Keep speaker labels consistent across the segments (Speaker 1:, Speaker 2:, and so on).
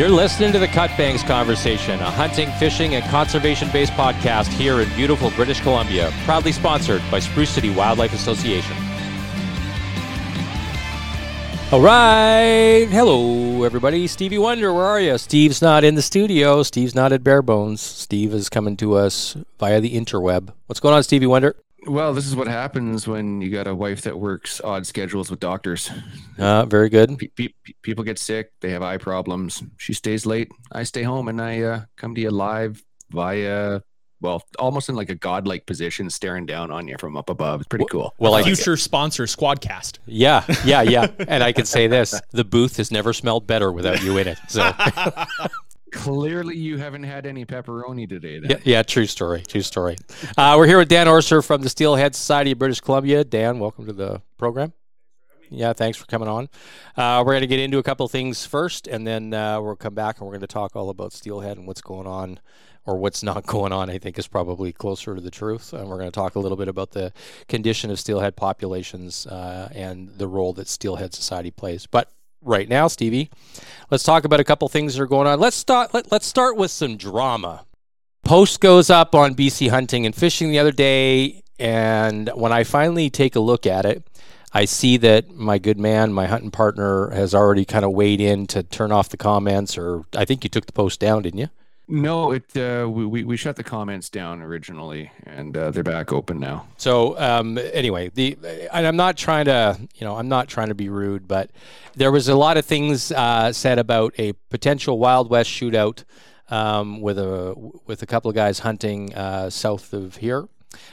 Speaker 1: You're listening to the Cutbanks Conversation, a hunting, fishing, and conservation based podcast here in beautiful British Columbia, proudly sponsored by Spruce City Wildlife Association. All right. Hello, everybody. Stevie Wonder, where are you? Steve's not in the studio. Steve's not at Bare Bones. Steve is coming to us via the interweb. What's going on, Stevie Wonder?
Speaker 2: Well, this is what happens when you got a wife that works odd schedules with doctors.
Speaker 1: Uh, very good.
Speaker 2: Pe- pe- people get sick, they have eye problems. She stays late. I stay home and I uh, come to you live via, well, almost in like a godlike position, staring down on you from up above. It's pretty cool.
Speaker 1: Well,
Speaker 3: Well,
Speaker 1: I
Speaker 3: future sponsor Squadcast.
Speaker 1: yeah, yeah, yeah. And I can say this: the booth has never smelled better without you in it. So,
Speaker 2: Clearly, you haven't had any pepperoni today. Then.
Speaker 1: yeah, yeah true story. True story. Uh, we're here with Dan Orser from the Steelhead Society of British Columbia. Dan, welcome to the program. Yeah, thanks for coming on. Uh, we're going to get into a couple things first, and then uh, we'll come back and we're going to talk all about steelhead and what's going on or what's not going on. I think is probably closer to the truth. And we're going to talk a little bit about the condition of steelhead populations uh, and the role that Steelhead Society plays. But right now, Stevie, let's talk about a couple things that are going on. Let's start. Let, let's start with some drama. Post goes up on BC hunting and fishing the other day, and when I finally take a look at it, I see that my good man, my hunting partner, has already kind of weighed in to turn off the comments, or I think you took the post down, didn't you?
Speaker 2: No, it uh, we, we shut the comments down originally, and uh, they're back open now.
Speaker 1: So um, anyway, the and I'm not trying to, you know, I'm not trying to be rude, but there was a lot of things uh, said about a potential Wild West shootout um, with a with a couple of guys hunting uh, south of here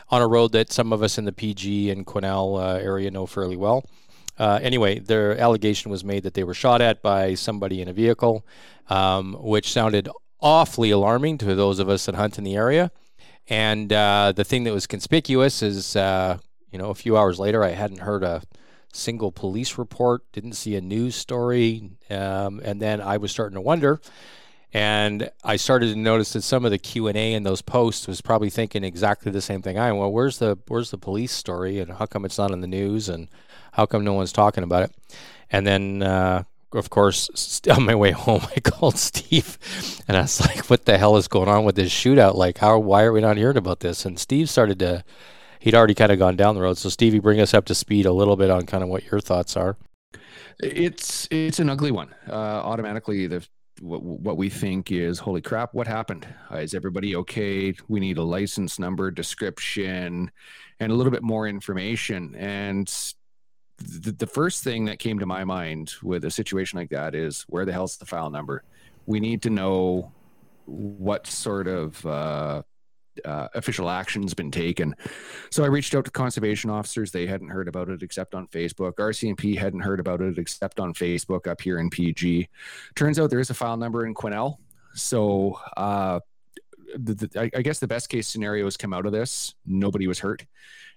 Speaker 1: on a road that some of us in the PG and Quesnel uh, area know fairly well. Uh, anyway, their allegation was made that they were shot at by somebody in a vehicle, um, which sounded awfully alarming to those of us that hunt in the area. And uh, the thing that was conspicuous is, uh, you know, a few hours later, I hadn't heard a single police report, didn't see a news story, um, and then I was starting to wonder. And I started to notice that some of the Q and A in those posts was probably thinking exactly the same thing. I. Well, where's the where's the police story, and how come it's not in the news, and how come no one's talking about it? And then uh, of course, on my way home, I called Steve, and I was like, "What the hell is going on with this shootout? Like, how? Why are we not hearing about this?" And Steve started to. He'd already kind of gone down the road. So, Stevie, bring us up to speed a little bit on kind of what your thoughts are.
Speaker 2: It's it's an ugly one. Uh, automatically, the what, what we think is, holy crap, what happened? Uh, is everybody okay? We need a license number, description, and a little bit more information. And the, the first thing that came to my mind with a situation like that is, where the hell's the file number? We need to know what sort of uh, uh, official action's been taken. So I reached out to conservation officers. They hadn't heard about it except on Facebook. RCMP hadn't heard about it except on Facebook up here in PG. Turns out there is a file number in Quesnel. So uh, the, the, I, I guess the best case scenarios come out of this. Nobody was hurt.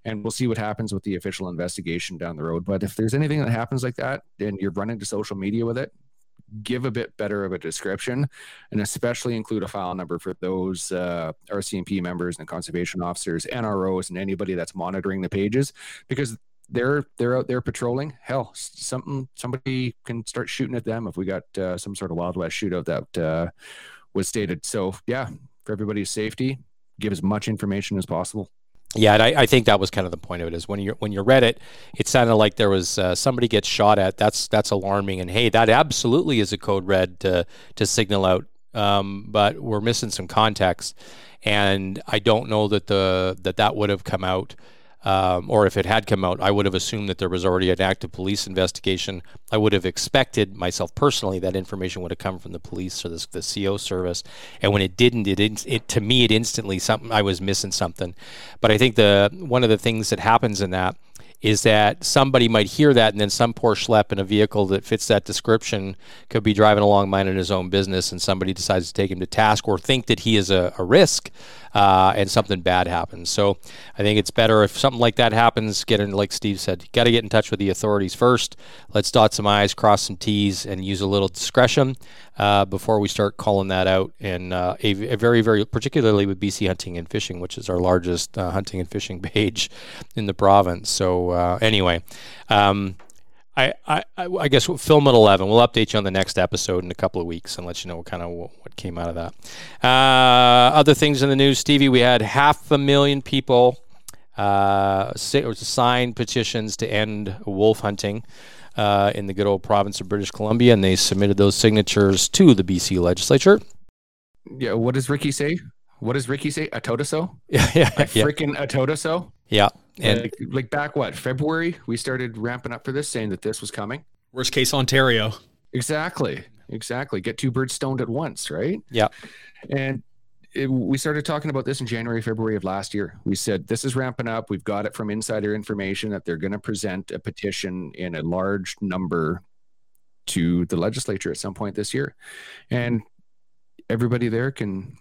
Speaker 2: And we'll see what happens with the official investigation down the road. But if there's anything that happens like that and you're running to social media with it, give a bit better of a description and especially include a file number for those uh, RCMP members and conservation officers, NROs, and anybody that's monitoring the pages because they're they're out there patrolling. Hell, something somebody can start shooting at them if we got uh, some sort of Wild West shootout that uh, was stated. So yeah, for everybody's safety, give as much information as possible.
Speaker 1: Yeah, and I, I, think that was kind of the point of it. Is when you when you read it, it sounded like there was uh, somebody gets shot at. That's that's alarming, and hey, that absolutely is a code red to to signal out. Um, but we're missing some context, and I don't know that the that that would have come out. Um, or if it had come out, I would have assumed that there was already an active police investigation. I would have expected myself personally that information would have come from the police or the, the CO service. And when it didn't, it, it to me it instantly something I was missing something. But I think the one of the things that happens in that is that somebody might hear that and then some poor schlep in a vehicle that fits that description could be driving along minding his own business and somebody decides to take him to task or think that he is a, a risk uh, and something bad happens. So I think it's better if something like that happens, get in, like Steve said, you got to get in touch with the authorities first. Let's dot some I's, cross some T's, and use a little discretion uh, before we start calling that out. And uh, a, a, very, very, particularly with BC Hunting and Fishing, which is our largest uh, hunting and fishing page in the province. So uh, anyway, um, I, I, I guess we'll film at 11. We'll update you on the next episode in a couple of weeks and let you know what kind of what came out of that. Uh, other things in the news, Stevie, we had half a million people uh, sign petitions to end wolf hunting uh, in the good old province of British Columbia, and they submitted those signatures to the BC legislature.
Speaker 2: Yeah, what does Ricky say? What does Ricky say? A totoso?
Speaker 1: Yeah, yeah,
Speaker 2: a freaking a totoso?
Speaker 1: Yeah,
Speaker 2: and like, like back what February, we started ramping up for this, saying that this was coming.
Speaker 3: Worst case, Ontario.
Speaker 2: Exactly, exactly. Get two birds stoned at once, right?
Speaker 1: Yeah,
Speaker 2: and it, we started talking about this in January, February of last year. We said this is ramping up. We've got it from insider information that they're going to present a petition in a large number to the legislature at some point this year, and everybody there can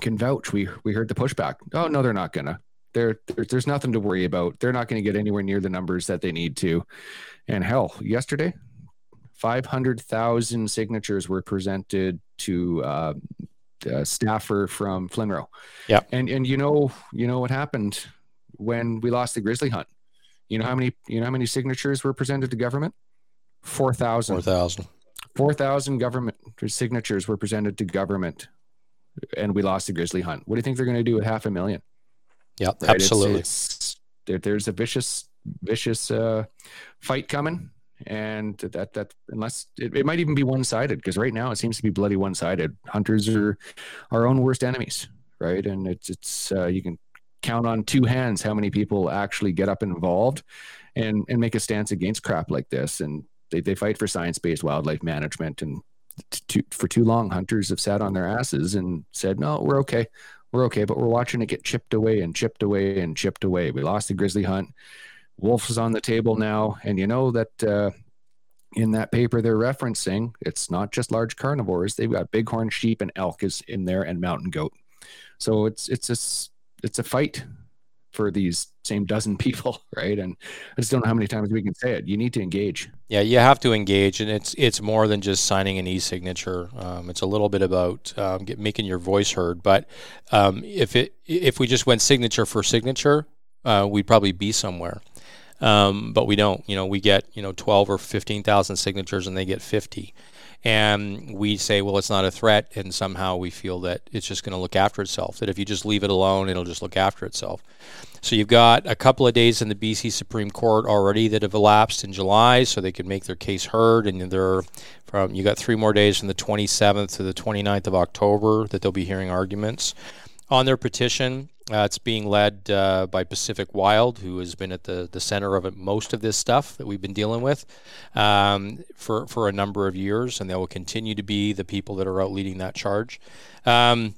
Speaker 2: can vouch. We we heard the pushback. Oh no, they're not gonna. There, there's nothing to worry about. They're not going to get anywhere near the numbers that they need to. And hell, yesterday, 500,000 signatures were presented to uh, uh, staffer from Flinro.
Speaker 1: Yeah.
Speaker 2: And and you know you know what happened when we lost the grizzly hunt. You know how many you know how many signatures were presented to government? Four thousand.
Speaker 1: Four thousand.
Speaker 2: Four thousand government signatures were presented to government, and we lost the grizzly hunt. What do you think they're going to do with half a million?
Speaker 1: Yeah, right? absolutely.
Speaker 2: It's, it's, there, there's a vicious vicious uh, fight coming and that that unless it, it might even be one-sided because right now it seems to be bloody one-sided. Hunters are our own worst enemies right? And it's it's uh, you can count on two hands how many people actually get up involved and and make a stance against crap like this. And they, they fight for science-based wildlife management and to, for too long hunters have sat on their asses and said no we're okay. We're okay. But we're watching it get chipped away and chipped away and chipped away. We lost the grizzly hunt Wolf is on the table now, and you know that uh, in that paper they're referencing, it's not just large carnivores. They've got bighorn sheep and elk is in there, and mountain goat. So it's it's a it's a fight for these same dozen people, right? And I just don't know how many times we can say it. You need to engage.
Speaker 1: Yeah, you have to engage, and it's it's more than just signing an e-signature. Um, it's a little bit about um, get, making your voice heard. But um, if it if we just went signature for signature, uh, we'd probably be somewhere. Um, but we don't. You know, we get you know 12 or 15,000 signatures, and they get 50, and we say, well, it's not a threat, and somehow we feel that it's just going to look after itself. That if you just leave it alone, it'll just look after itself. So you've got a couple of days in the BC Supreme Court already that have elapsed in July, so they can make their case heard, and they're from you got three more days from the 27th to the 29th of October that they'll be hearing arguments on their petition. Uh, it's being led uh, by Pacific Wild, who has been at the, the center of it, most of this stuff that we've been dealing with um, for, for a number of years, and they will continue to be the people that are out leading that charge. Um,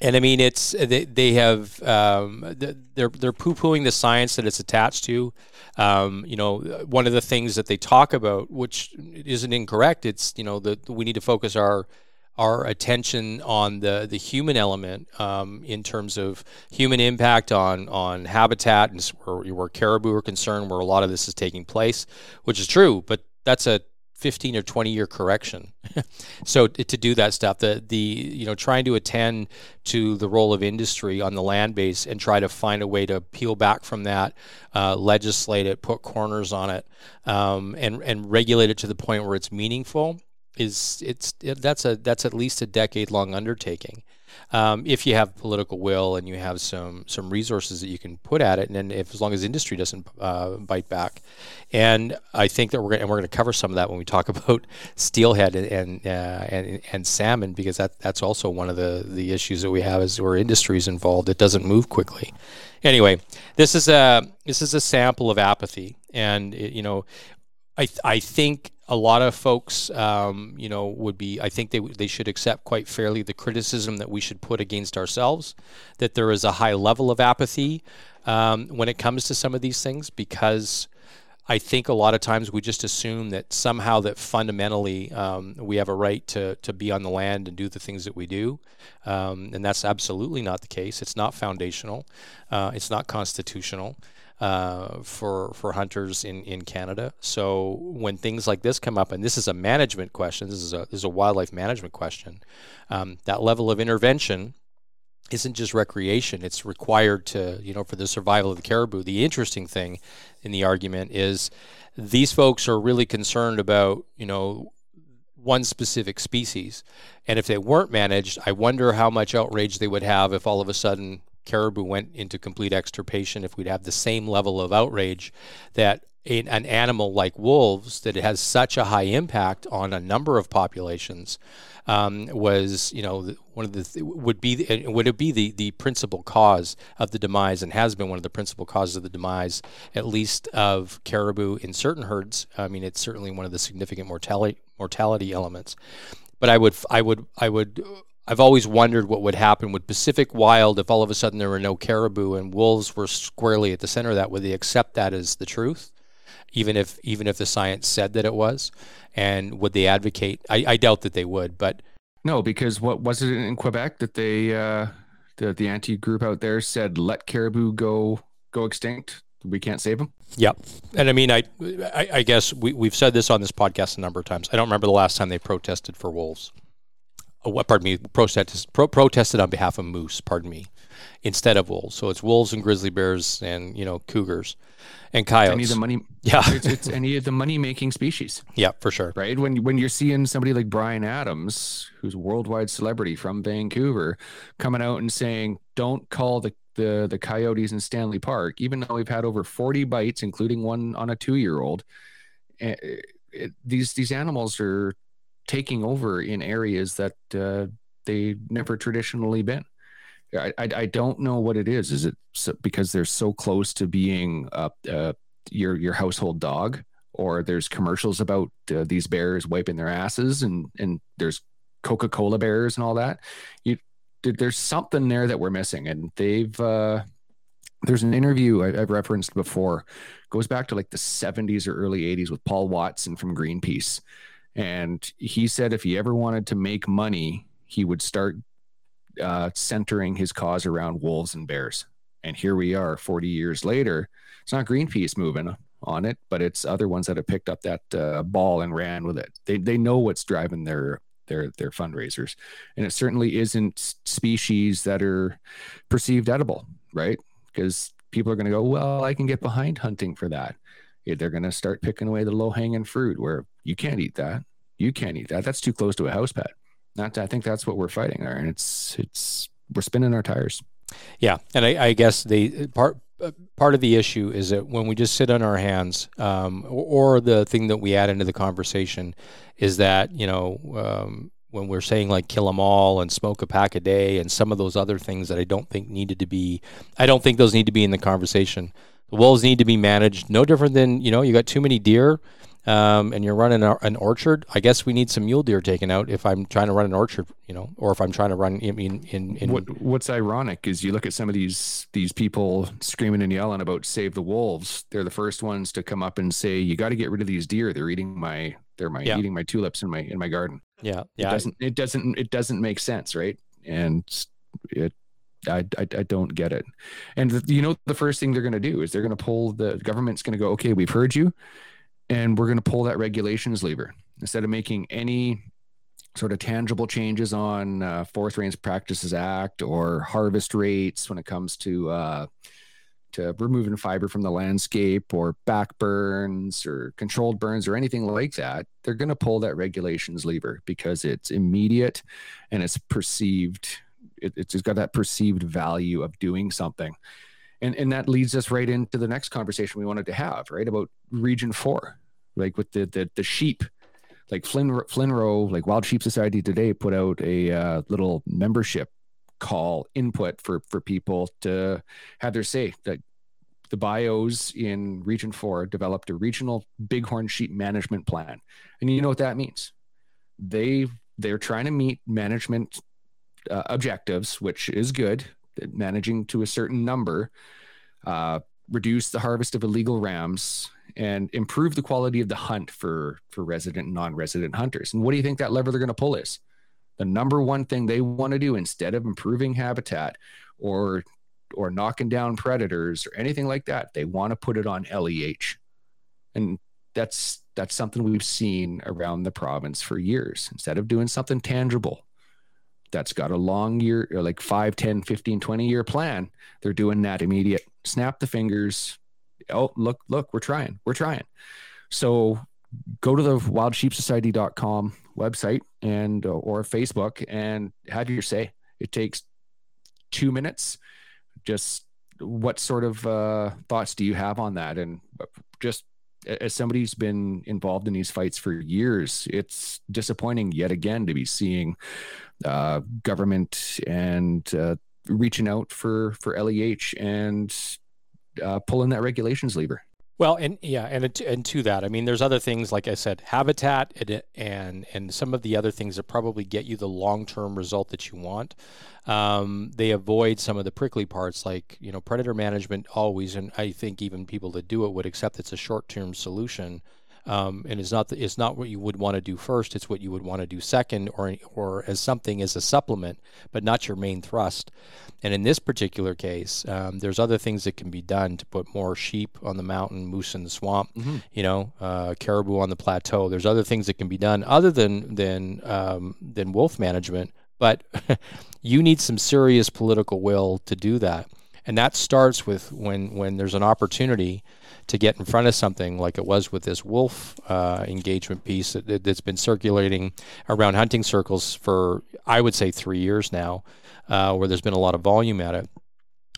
Speaker 1: and I mean, it's they, they have um, they're they're poo pooing the science that it's attached to. Um, you know, one of the things that they talk about, which isn't incorrect, it's you know that we need to focus our our attention on the, the human element um, in terms of human impact on, on habitat and where, where caribou are concerned, where a lot of this is taking place, which is true, but that's a 15 or 20 year correction. so to do that stuff, the the you know trying to attend to the role of industry on the land base and try to find a way to peel back from that, uh, legislate it, put corners on it, um, and and regulate it to the point where it's meaningful is it's it, that's a that's at least a decade long undertaking. Um, if you have political will and you have some some resources that you can put at it, and then if as long as industry doesn't uh, bite back, and I think that we're gonna, and we're going to cover some of that when we talk about steelhead and and, uh, and, and salmon because that that's also one of the the issues that we have is where industry is involved. It doesn't move quickly. Anyway, this is a this is a sample of apathy, and it, you know, I I think a lot of folks, um, you know, would be. I think they they should accept quite fairly the criticism that we should put against ourselves, that there is a high level of apathy um, when it comes to some of these things, because I think a lot of times we just assume that somehow that fundamentally um, we have a right to to be on the land and do the things that we do, um, and that's absolutely not the case. It's not foundational. Uh, it's not constitutional uh, for for hunters in, in Canada. So when things like this come up, and this is a management question, this is a this is a wildlife management question. Um, that level of intervention isn't just recreation it's required to you know for the survival of the caribou the interesting thing in the argument is these folks are really concerned about you know one specific species and if they weren't managed i wonder how much outrage they would have if all of a sudden caribou went into complete extirpation if we'd have the same level of outrage that an animal like wolves that has such a high impact on a number of populations um, was you know one of the would be would it be the the principal cause of the demise and has been one of the principal causes of the demise at least of caribou in certain herds? I mean it's certainly one of the significant mortality mortality elements. But I would I would I would I've always wondered what would happen with Pacific Wild if all of a sudden there were no caribou and wolves were squarely at the center of that. Would they accept that as the truth? even if even if the science said that it was? And would they advocate? I, I doubt that they would, but
Speaker 2: no, because what was it in Quebec that they uh, the the anti group out there said let caribou go go extinct? We can't save them.
Speaker 1: Yep, and I mean, I, I, I guess we we've said this on this podcast a number of times. I don't remember the last time they protested for wolves. Oh, what? Pardon me. Protested pro, protested on behalf of moose. Pardon me instead of wolves. So it's wolves and grizzly bears and you know cougars and coyotes.
Speaker 2: Any of the money,
Speaker 1: yeah,
Speaker 2: it's, it's any of the money making species.
Speaker 1: Yeah, for sure.
Speaker 2: Right when when you're seeing somebody like Bryan Adams, who's a worldwide celebrity from Vancouver, coming out and saying, "Don't call the the the coyotes in Stanley Park," even though we've had over 40 bites, including one on a two year old. Eh, these these animals are taking over in areas that uh, they never traditionally been. I, I, I don't know what it is. Is it so, because they're so close to being uh, uh, your your household dog, or there's commercials about uh, these bears wiping their asses, and and there's Coca Cola bears and all that. You there's something there that we're missing, and they've uh, there's an interview I, have referenced before, goes back to like the 70s or early 80s with Paul Watson from Greenpeace, and he said if he ever wanted to make money, he would start uh, centering his cause around wolves and bears. And here we are 40 years later. It's not Greenpeace moving on it, but it's other ones that have picked up that uh, ball and ran with it. They, they know what's driving their their their fundraisers, and it certainly isn't species that are perceived edible, right? Because people are going to go, well, I can get behind hunting for that. They're going to start picking away the low hanging fruit where you can't eat that. You can't eat that. That's too close to a house pet. Not, I think that's what we're fighting there, and it's it's we're spinning our tires.
Speaker 1: Yeah, and I, I guess the part part of the issue is that when we just sit on our hands, um, or, or, the thing that we add into the conversation is that you know um, when we're saying like kill them all and smoke a pack a day and some of those other things that I don't think needed to be, I don't think those need to be in the conversation. The wolves need to be managed no different than you know you got too many deer um, and you're running an orchard, I guess we need some mule deer taken out if I'm trying to run an orchard, you know, or if I'm trying to run in in, in
Speaker 2: what, what's ironic is you look at some of these these people screaming and yelling about save the wolves. They're the first ones to come up and say you got to get rid of these deer. They're eating my they're my yeah. eating my tulips in my in my garden.
Speaker 1: Yeah, yeah.
Speaker 2: It doesn't it doesn't it doesn't make sense, right? And it I, I, I, don't get it. And the, you know, the first thing they're going to do is they're going to pull the government's going to go, okay, we've heard you and we're going to pull that regulations lever instead of making any sort of tangible changes on uh, Forest Range Practices Act or harvest rates when it comes to uh, to removing fiber from the landscape or back burns or controlled burns or anything like that. They're going to pull that regulations lever because it's immediate and it's perceived. It, it's got that perceived value of doing something. And and that leads us right into the next conversation we wanted to have right about region four like with the the, the sheep. Like flynn flinro like wild sheep society today put out a uh, little membership call input for for people to have their say that the bios in region 4 developed a regional bighorn sheep management plan. And you know what that means? They they're trying to meet management uh, objectives which is good managing to a certain number, uh, reduce the harvest of illegal rams, and improve the quality of the hunt for for resident and non-resident hunters. And what do you think that lever they're going to pull is? The number one thing they want to do instead of improving habitat or or knocking down predators or anything like that, they want to put it on LEH. And that's that's something we've seen around the province for years. Instead of doing something tangible, that's got a long year, like 5, 10, 15, 20 year plan, they're doing that immediate snap the fingers. Oh, look, look, we're trying, we're trying. So go to the wildsheepsociety.com website and uh, or Facebook and have your say. It takes two minutes. Just what sort of uh, thoughts do you have on that? And just as somebody who's been involved in these fights for years, it's disappointing yet again to be seeing uh, government and uh, reaching out for for LEH and uh, pulling that regulations lever.
Speaker 1: Well, and yeah, and and to that, I mean, there's other things like I said, habitat and and, and some of the other things that probably get you the long term result that you want. Um, they avoid some of the prickly parts, like you know, predator management always, and I think even people that do it would accept it's a short term solution um, and it's not the, it's not what you would want to do first. It's what you would want to do second, or or as something as a supplement, but not your main thrust. And in this particular case, um, there's other things that can be done to put more sheep on the mountain, moose in the swamp, mm-hmm. you know, uh, caribou on the plateau. There's other things that can be done other than than um, than wolf management. But you need some serious political will to do that, and that starts with when when there's an opportunity to get in front of something like it was with this wolf uh, engagement piece that, has been circulating around hunting circles for, I would say, three years now, uh, where there's been a lot of volume at it.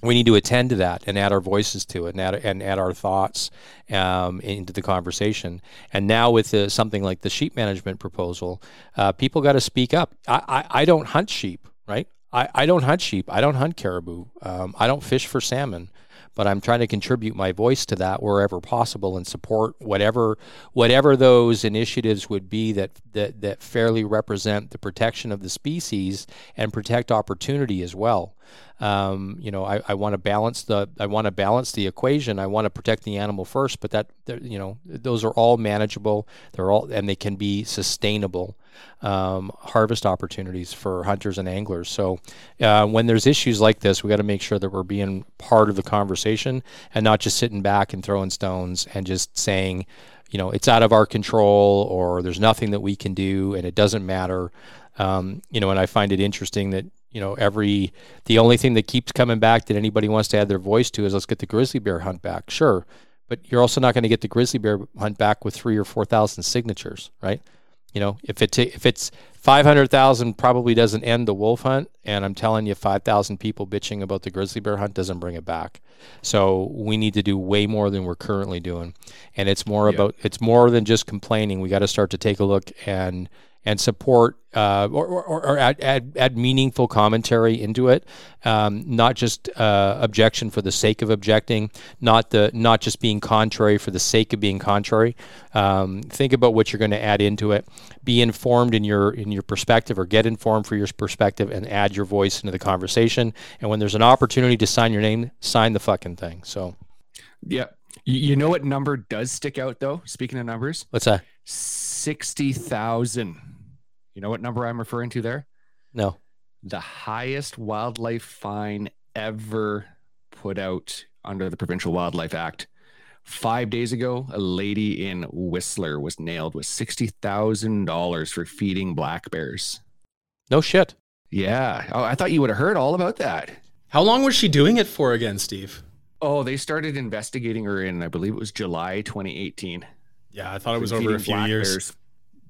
Speaker 1: We need to attend to that and add our voices to it and add, and add our thoughts um, into the conversation. And now with the, something like the sheep management proposal, uh, people got to speak up. I, I, I don't hunt sheep, right? I, I don't hunt sheep. I don't hunt caribou. Um, I don't fish for salmon but I'm trying to contribute my voice to that wherever possible and support whatever whatever those initiatives would be that that, that fairly represent the protection of the species and protect opportunity as well. Um, you know, I, I want to balance the I want to balance the equation. I want to protect the animal first, but that you know those are all manageable. They're all and they can be sustainable um, harvest opportunities for hunters and anglers. So uh, when there's issues like this, we got to make sure that we're being part of the conversation and not just sitting back and throwing stones and just saying, you know, it's out of our control or there's nothing that we can do and it doesn't matter. Um, you know, and I find it interesting that you know every the only thing that keeps coming back that anybody wants to add their voice to is let's get the grizzly bear hunt back sure but you're also not going to get the grizzly bear hunt back with three or four thousand signatures right you know if it t- if it's 500,000 probably doesn't end the wolf hunt and I'm telling you 5,000 people bitching about the grizzly bear hunt doesn't bring it back. So we need to do way more than we're currently doing. And it's more yeah. about it's more than just complaining. We got to start to take a look and and support uh, or, or, or add, add, add, meaningful commentary into it, um, not just uh, objection for the sake of objecting, not the not just being contrary for the sake of being contrary. Um, think about what you're going to add into it. Be informed in your in your perspective, or get informed for your perspective, and add your voice into the conversation. And when there's an opportunity to sign your name, sign the fucking thing. So,
Speaker 2: yeah, you know what number does stick out though? Speaking of numbers,
Speaker 1: what's that?
Speaker 2: Sixty thousand. You know what number I'm referring to there?
Speaker 1: No.
Speaker 2: The highest wildlife fine ever put out under the Provincial Wildlife Act. Five days ago, a lady in Whistler was nailed with $60,000 for feeding black bears.
Speaker 1: No shit.
Speaker 2: Yeah. Oh, I thought you would have heard all about that.
Speaker 3: How long was she doing it for again, Steve?
Speaker 2: Oh, they started investigating her in, I believe it was July 2018.
Speaker 3: Yeah, I thought it was over a few years. Bears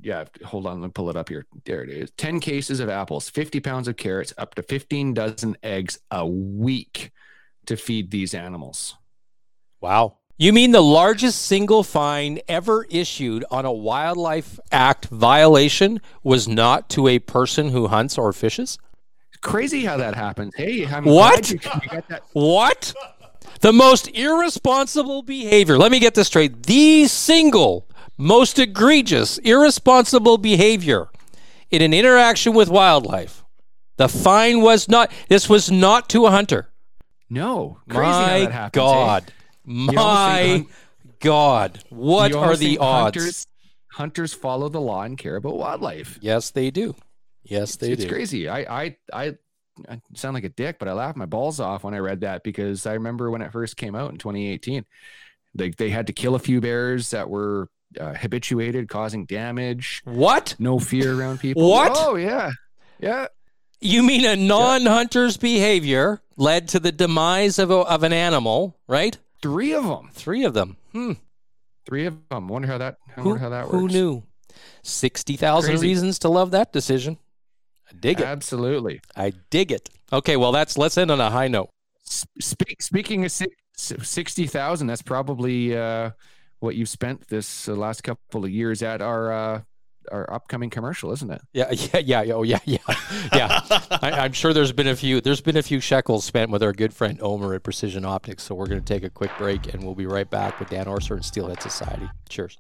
Speaker 2: yeah, hold on, let me pull it up here. There it is. 10 cases of apples, 50 pounds of carrots, up to 15 dozen eggs a week to feed these animals.
Speaker 1: Wow. You mean the largest single fine ever issued on a Wildlife Act violation was not to a person who hunts or fishes?
Speaker 2: Crazy how that happens. Hey, I'm
Speaker 1: what? You, you what? The most irresponsible behavior. Let me get this straight. The single most egregious, irresponsible behavior in an interaction with wildlife. The fine was not, this was not to a hunter.
Speaker 2: No.
Speaker 1: My happens, God. Eh? My God. What are the odds?
Speaker 2: Hunters, hunters follow the law and care about wildlife.
Speaker 1: Yes, they do. Yes, they
Speaker 2: it's,
Speaker 1: do.
Speaker 2: It's crazy. I, I, I, I sound like a dick, but I laughed my balls off when I read that because I remember when it first came out in 2018. They, they had to kill a few bears that were uh, habituated, causing damage.
Speaker 1: What?
Speaker 2: No fear around people.
Speaker 1: What?
Speaker 2: Oh yeah, yeah.
Speaker 1: You mean a non-hunter's behavior led to the demise of, a, of an animal, right?
Speaker 2: Three of them.
Speaker 1: Three of them. Hmm.
Speaker 2: Three of them. Wonder how that.
Speaker 1: Who,
Speaker 2: wonder how that works.
Speaker 1: who knew? Sixty thousand reasons to love that decision. I dig it.
Speaker 2: Absolutely.
Speaker 1: I dig it. Okay, well, that's let's end on a high note.
Speaker 2: Speak, speaking of si- si- sixty thousand, that's probably uh, what you've spent this uh, last couple of years at our uh, our upcoming commercial, isn't it?
Speaker 1: Yeah, yeah, yeah, yeah, oh, yeah, yeah, yeah. I, I'm sure there's been a few. There's been a few shekels spent with our good friend Omer at Precision Optics. So we're going to take a quick break, and we'll be right back with Dan Orser and Steelhead Society. Cheers.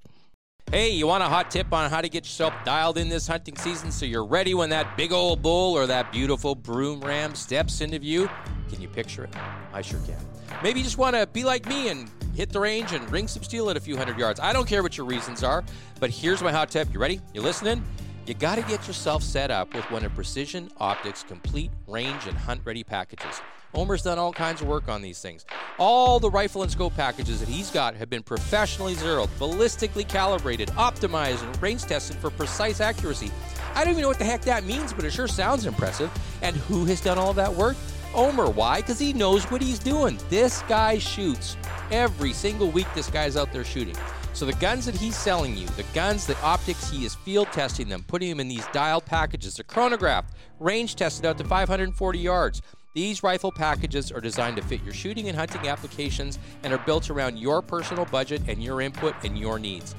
Speaker 1: Hey, you want a hot tip on how to get yourself dialed in this hunting season so you're ready when that big old bull or that beautiful broom ram steps into view? Can you picture it? I sure can. Maybe you just want to be like me and hit the range and ring some steel at a few hundred yards. I don't care what your reasons are, but here's my hot tip. You ready? You listening? You got to get yourself set up with one of Precision Optics' complete range and hunt ready packages. Omer's done all kinds of work on these things. All the rifle and scope packages that he's got have been professionally zeroed, ballistically calibrated, optimized, and range tested for precise accuracy. I don't even know what the heck that means, but it sure sounds impressive. And who has done all that work? Omer. Why? Because he knows what he's doing. This guy shoots. Every single week, this guy's out there shooting. So the guns that he's selling you, the guns that optics he is field testing them, putting them in these dialed packages, they're chronographed, range tested out to 540 yards. These rifle packages are designed to fit your shooting and hunting applications and are built around your personal budget and your input and your needs.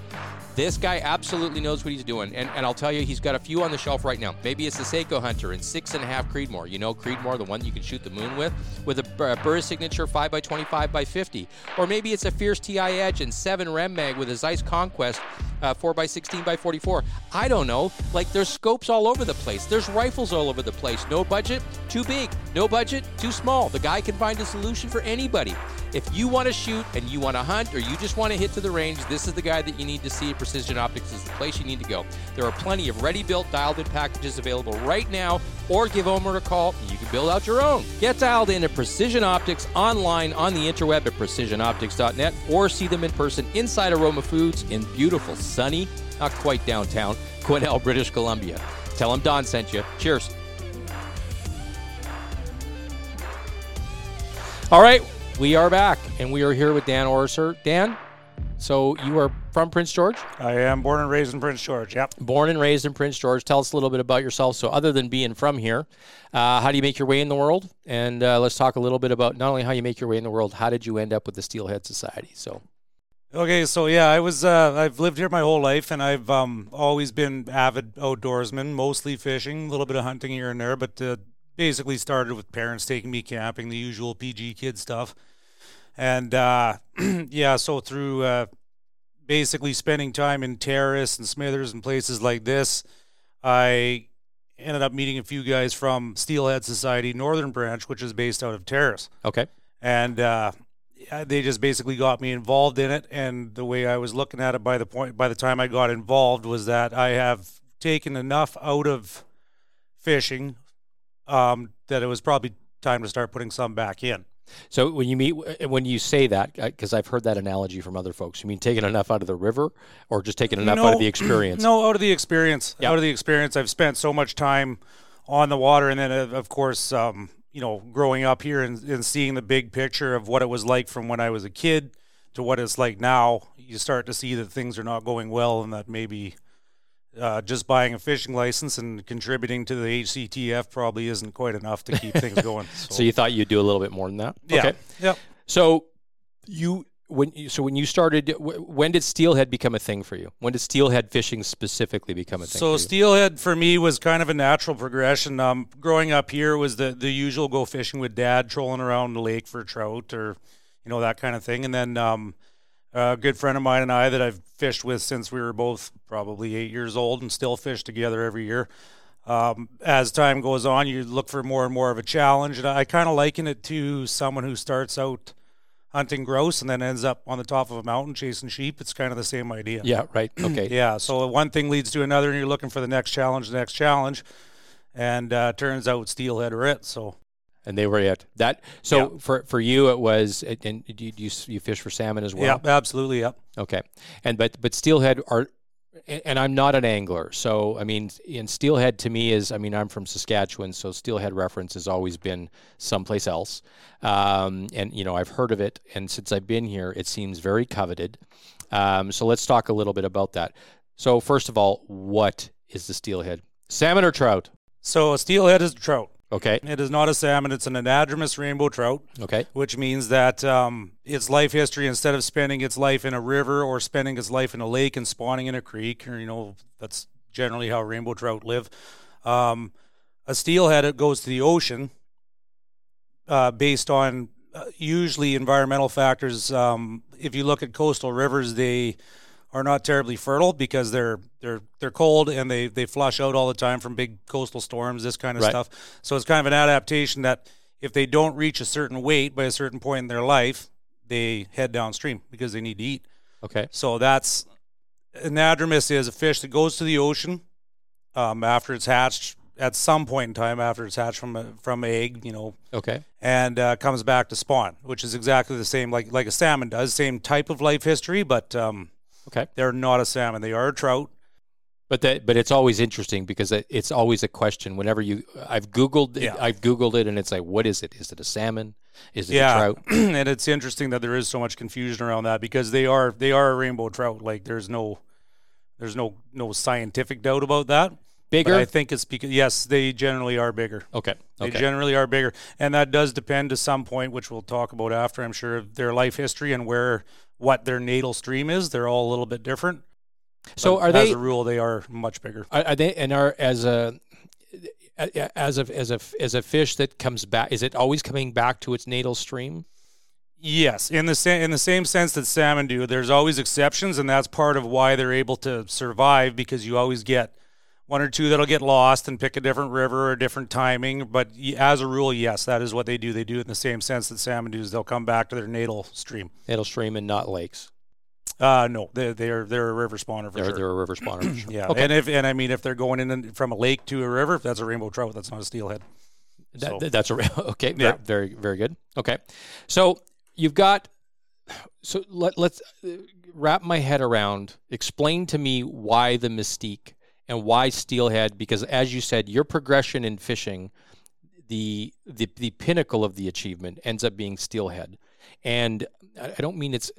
Speaker 1: This guy absolutely knows what he's doing, and, and I'll tell you, he's got a few on the shelf right now. Maybe it's the Sako Hunter in six and a half Creedmoor. You know Creedmoor, the one you can shoot the moon with, with a Burris Signature 5x25 by 50. Or maybe it's a Fierce TI Edge and 7 Rem Mag with a Zeiss Conquest uh, 4x16 by 44. I don't know. Like there's scopes all over the place. There's rifles all over the place. No budget, too big. No budget, too small. The guy can find a solution for anybody. If you want to shoot and you want to hunt or you just want to hit to the range, this is the guy that you need to see. Precision Optics is the place you need to go. There are plenty of ready-built dialed-in packages available right now, or give Omer a call and you can build out your own. Get dialed in at Precision Optics online on the interweb at precisionoptics.net or see them in person inside Aroma Foods in beautiful, sunny, not quite downtown, Quesnel, British Columbia. Tell them Don sent you. Cheers. All right, we are back, and we are here with Dan Orser. Dan, so you are from Prince George?
Speaker 4: I am born and raised in Prince George. Yep.
Speaker 1: Born and raised in Prince George. Tell us a little bit about yourself. So, other than being from here, uh, how do you make your way in the world? And uh, let's talk a little bit about not only how you make your way in the world, how did you end up with the Steelhead Society? So,
Speaker 4: Okay, so yeah, I was uh, I've lived here my whole life, and I've um, always been avid outdoorsman, mostly fishing, a little bit of hunting here and there, but uh, basically started with parents taking me camping, the usual PG kid stuff, and uh, yeah, so through uh, basically spending time in Terrace and Smithers and places like this, I ended up meeting a few guys from Steelhead Society Northern Branch, which is based out of Terrace,
Speaker 1: okay.
Speaker 4: and uh, they just basically got me involved in it. And the way I was looking at it by the point by the time I got involved was that I have taken enough out of fishing um, that it was probably time to start putting some back in.
Speaker 1: So, when you meet, when you say that, because I've heard that analogy from other folks, you mean taking enough out of the river or just taking enough out of the experience?
Speaker 4: No, out of the experience.
Speaker 1: Yeah.
Speaker 4: Out of the experience. I've spent so much time on the water, and then uh, of course, um, you know, growing up here and, and seeing the big picture of what it was like from when I was a kid to what it's like now. You start to see that things are not going well, and that maybe uh, just buying a fishing license and contributing to the HCTF probably isn't quite enough to keep things going. So,
Speaker 1: So, you thought you'd do a little bit more than that?
Speaker 4: yeah,
Speaker 1: Okay.
Speaker 4: yeah.
Speaker 1: So, you. When you, so when you started, when did steelhead become a thing for you? When did steelhead fishing specifically become a thing?
Speaker 4: So
Speaker 1: for you?
Speaker 4: steelhead for me was kind of a natural progression. Um, growing up here was the the usual go fishing with dad, trolling around the lake for trout or you know that kind of thing. And then um, a good friend of mine and I that I've fished with since we were both probably eight years old and still fish together every year. Um, as time goes on, you look for more and more of a challenge, and I kind of liken it to someone who starts out hunting grouse and then ends up on the top of a mountain chasing sheep. It's kind of the same idea.
Speaker 1: yeah, right. Okay.
Speaker 4: Yeah, so one thing leads to another, and you're looking for the next challenge, the next challenge, and uh, turns out steelhead are it. So
Speaker 1: and they were it. That so for for you it was and and you you, you fish for salmon as well.
Speaker 4: yeah, absolutely, yep.
Speaker 1: Okay, and but but steelhead are and I'm not an angler, so I mean, in steelhead to me is, I mean, I'm from Saskatchewan, so steelhead reference has always been someplace else, um, and you know I've heard of it, and since I've been here, it seems very coveted. Um, so let's talk a little bit about that. So first of all, what is the steelhead? Salmon or trout?
Speaker 4: So a steelhead is a trout.
Speaker 1: Okay.
Speaker 4: It is not a salmon. It's an anadromous rainbow trout.
Speaker 1: Okay.
Speaker 4: Which means that um, its life history, instead of spending its life in a river or spending its life in a lake and spawning in a creek, or you know, that's generally how rainbow trout live. Um, a steelhead it goes to the ocean uh, based on uh, usually environmental factors. Um, if you look at coastal rivers, they are not terribly fertile because they're they're they're cold and they they flush out all the time from big coastal storms, this kind of right. stuff. So it's kind of an adaptation that if they don't reach a certain weight by a certain point in their life, they head downstream because they need to eat.
Speaker 1: Okay.
Speaker 4: So that's anadromous is a fish that goes to the ocean um, after it's hatched at some point in time after it's hatched from a, from egg, you know.
Speaker 1: Okay.
Speaker 4: And uh, comes back to spawn, which is exactly the same like like a salmon does, same type of life history, but um,
Speaker 1: Okay.
Speaker 4: They're not a salmon. They are a trout.
Speaker 1: But that, but it's always interesting because it's always a question. Whenever you, I've googled, yeah. I've googled it, and it's like, what is it? Is it a salmon? Is it yeah. a trout?
Speaker 4: and it's interesting that there is so much confusion around that because they are they are a rainbow trout. Like there's no, there's no no scientific doubt about that.
Speaker 1: Bigger,
Speaker 4: but I think it's because yes, they generally are bigger.
Speaker 1: Okay.
Speaker 4: They generally are bigger, and that does depend to some point, which we'll talk about after. I'm sure their life history and where what their natal stream is. They're all a little bit different.
Speaker 1: So are they?
Speaker 4: As a rule, they are much bigger.
Speaker 1: Are, are they and are as a as a as a as a fish that comes back? Is it always coming back to its natal stream?
Speaker 4: Yes, in the same in the same sense that salmon do. There's always exceptions, and that's part of why they're able to survive because you always get one or two that'll get lost and pick a different river or a different timing. But as a rule, yes, that is what they do. They do it in the same sense that salmon do. Is they'll come back to their natal stream.
Speaker 1: Natal stream and not lakes.
Speaker 4: Uh, no, they, they're they're a river spawner for
Speaker 1: they're,
Speaker 4: sure.
Speaker 1: They're a river spawner.
Speaker 4: Sure. yeah, okay. and if and I mean if they're going in from a lake to a river, if that's a rainbow trout. That's not a steelhead.
Speaker 1: That, so. That's a okay. Yeah. very very good. Okay, so you've got so let let's uh, wrap my head around. Explain to me why the mystique and why steelhead because as you said your progression in fishing the the, the pinnacle of the achievement ends up being steelhead. And i don't mean it's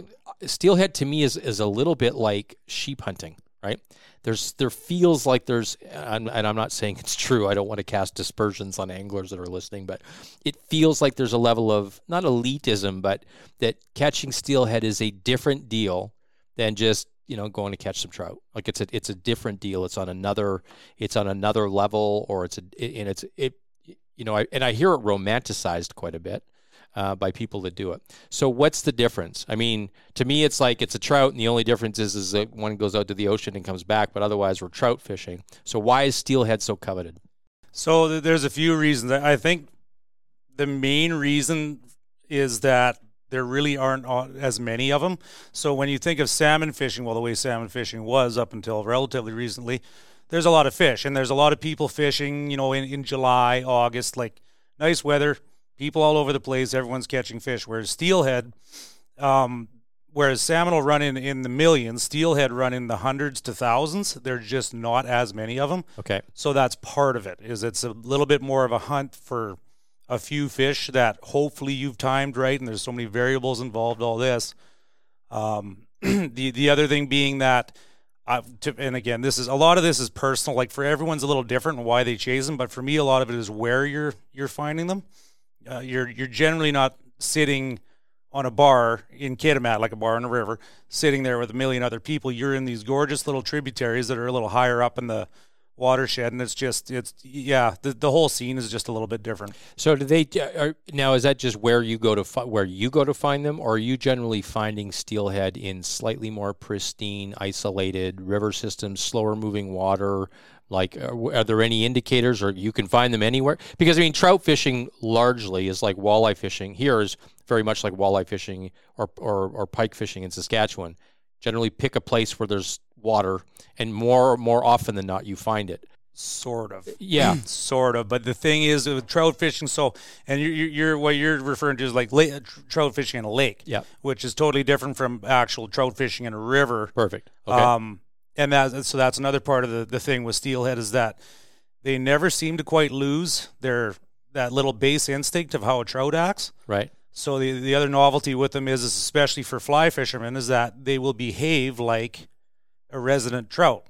Speaker 1: steelhead to me is is a little bit like sheep hunting right? There's there feels like there's and i'm not saying it's true i don't want to cast dispersions on anglers that are listening but it feels like there's a level of not elitism but that catching steelhead is a different deal than just you know going to catch some trout. Like it's a it's a different deal. It's on another it's on another level or it's a and it's it you know I, and i hear it romanticized quite a bit uh, by people that do it. So what's the difference? I mean to me it's like it's a trout and the only difference is is that one goes out to the ocean and comes back but otherwise we're trout fishing. So why is steelhead so coveted?
Speaker 4: So there's a few reasons. I think the main reason is that there really aren't as many of them. So when you think of salmon fishing, well, the way salmon fishing was up until relatively recently, there's a lot of fish, and there's a lot of people fishing. You know, in, in July, August, like nice weather, people all over the place, everyone's catching fish. Whereas steelhead, um, whereas salmon will run in in the millions, steelhead run in the hundreds to thousands. There's just not as many of them.
Speaker 1: Okay,
Speaker 4: so that's part of it. Is it's a little bit more of a hunt for a few fish that hopefully you've timed right, and there's so many variables involved. All this. Um, the the other thing being that, to, and again, this is a lot of this is personal. Like for everyone's a little different and why they chase them, but for me, a lot of it is where you're you're finding them. Uh, you're you're generally not sitting on a bar in Kitimat, like a bar in a river, sitting there with a million other people. You're in these gorgeous little tributaries that are a little higher up in the watershed and it's just it's yeah the, the whole scene is just a little bit different.
Speaker 1: So do they uh, are, now is that just where you go to fi- where you go to find them or are you generally finding steelhead in slightly more pristine isolated river systems slower moving water? Like are, are there any indicators or you can find them anywhere? Because i mean trout fishing largely is like walleye fishing. Here is very much like walleye fishing or, or, or pike fishing in saskatchewan. Generally pick a place where there's water, and more more often than not, you find it.
Speaker 4: Sort of,
Speaker 1: yeah,
Speaker 4: sort of. But the thing is, with trout fishing, so and you're, you're what you're referring to is like lake, trout fishing in a lake,
Speaker 1: yeah,
Speaker 4: which is totally different from actual trout fishing in a river.
Speaker 1: Perfect.
Speaker 4: Okay. Um, and that so that's another part of the, the thing with steelhead is that they never seem to quite lose their that little base instinct of how a trout acts.
Speaker 1: Right.
Speaker 4: So the the other novelty with them is, especially for fly fishermen, is that they will behave like a resident trout.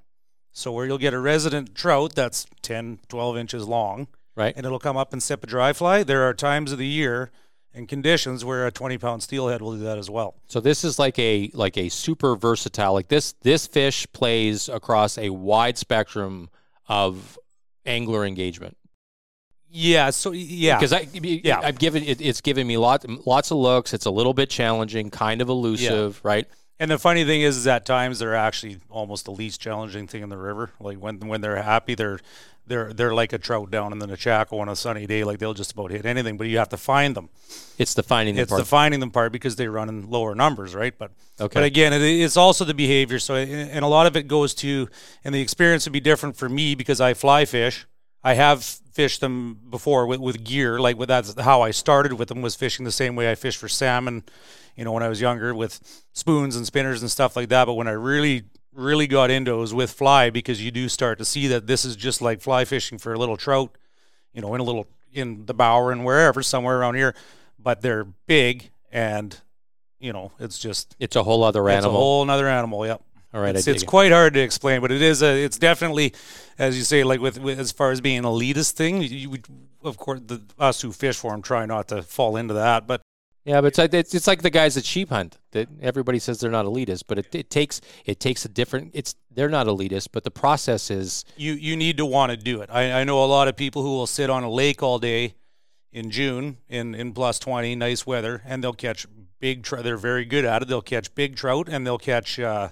Speaker 4: So where you'll get a resident trout that's 10, 12 inches long,
Speaker 1: right,
Speaker 4: and it'll come up and sip a dry fly. There are times of the year and conditions where a 20 pound steelhead will do that as well.
Speaker 1: So this is like a like a super versatile like this this fish plays across a wide spectrum of angler engagement.
Speaker 4: Yeah. So yeah,
Speaker 1: because I yeah I've given it, it's given me lots lots of looks. It's a little bit challenging, kind of elusive, yeah. right?
Speaker 4: And the funny thing is, is at times they're actually almost the least challenging thing in the river. Like when when they're happy, they're they're they're like a trout down in the Nechako on a sunny day. Like they'll just about hit anything, but you have to find them.
Speaker 1: It's the finding.
Speaker 4: Them it's
Speaker 1: part.
Speaker 4: the finding them part because they run in lower numbers, right? But okay. But again, it, it's also the behavior. So and a lot of it goes to, and the experience would be different for me because I fly fish. I have fished them before with, with gear. Like with that's how I started with them was fishing the same way I fished for salmon. You know, when I was younger with spoons and spinners and stuff like that. But when I really really got into it was with fly because you do start to see that this is just like fly fishing for a little trout, you know, in a little in the bower and wherever somewhere around here, but they're big and you know it's just
Speaker 1: it's a whole other animal.
Speaker 4: It's a whole other animal. Yep.
Speaker 1: All right,
Speaker 4: it's, it's quite hard to explain, but it is a. It's definitely, as you say, like with, with as far as being an elitist thing. You, of course, the us who fish for them try not to fall into that, but
Speaker 1: yeah, but it's like, it's, it's like the guys that sheep hunt. That everybody says they're not elitist, but it, it takes it takes a different. It's they're not elitist, but the process is.
Speaker 4: You you need to want to do it. I, I know a lot of people who will sit on a lake all day in June in in plus twenty, nice weather, and they'll catch big. trout. they're very good at it. They'll catch big trout, and they'll catch. Uh,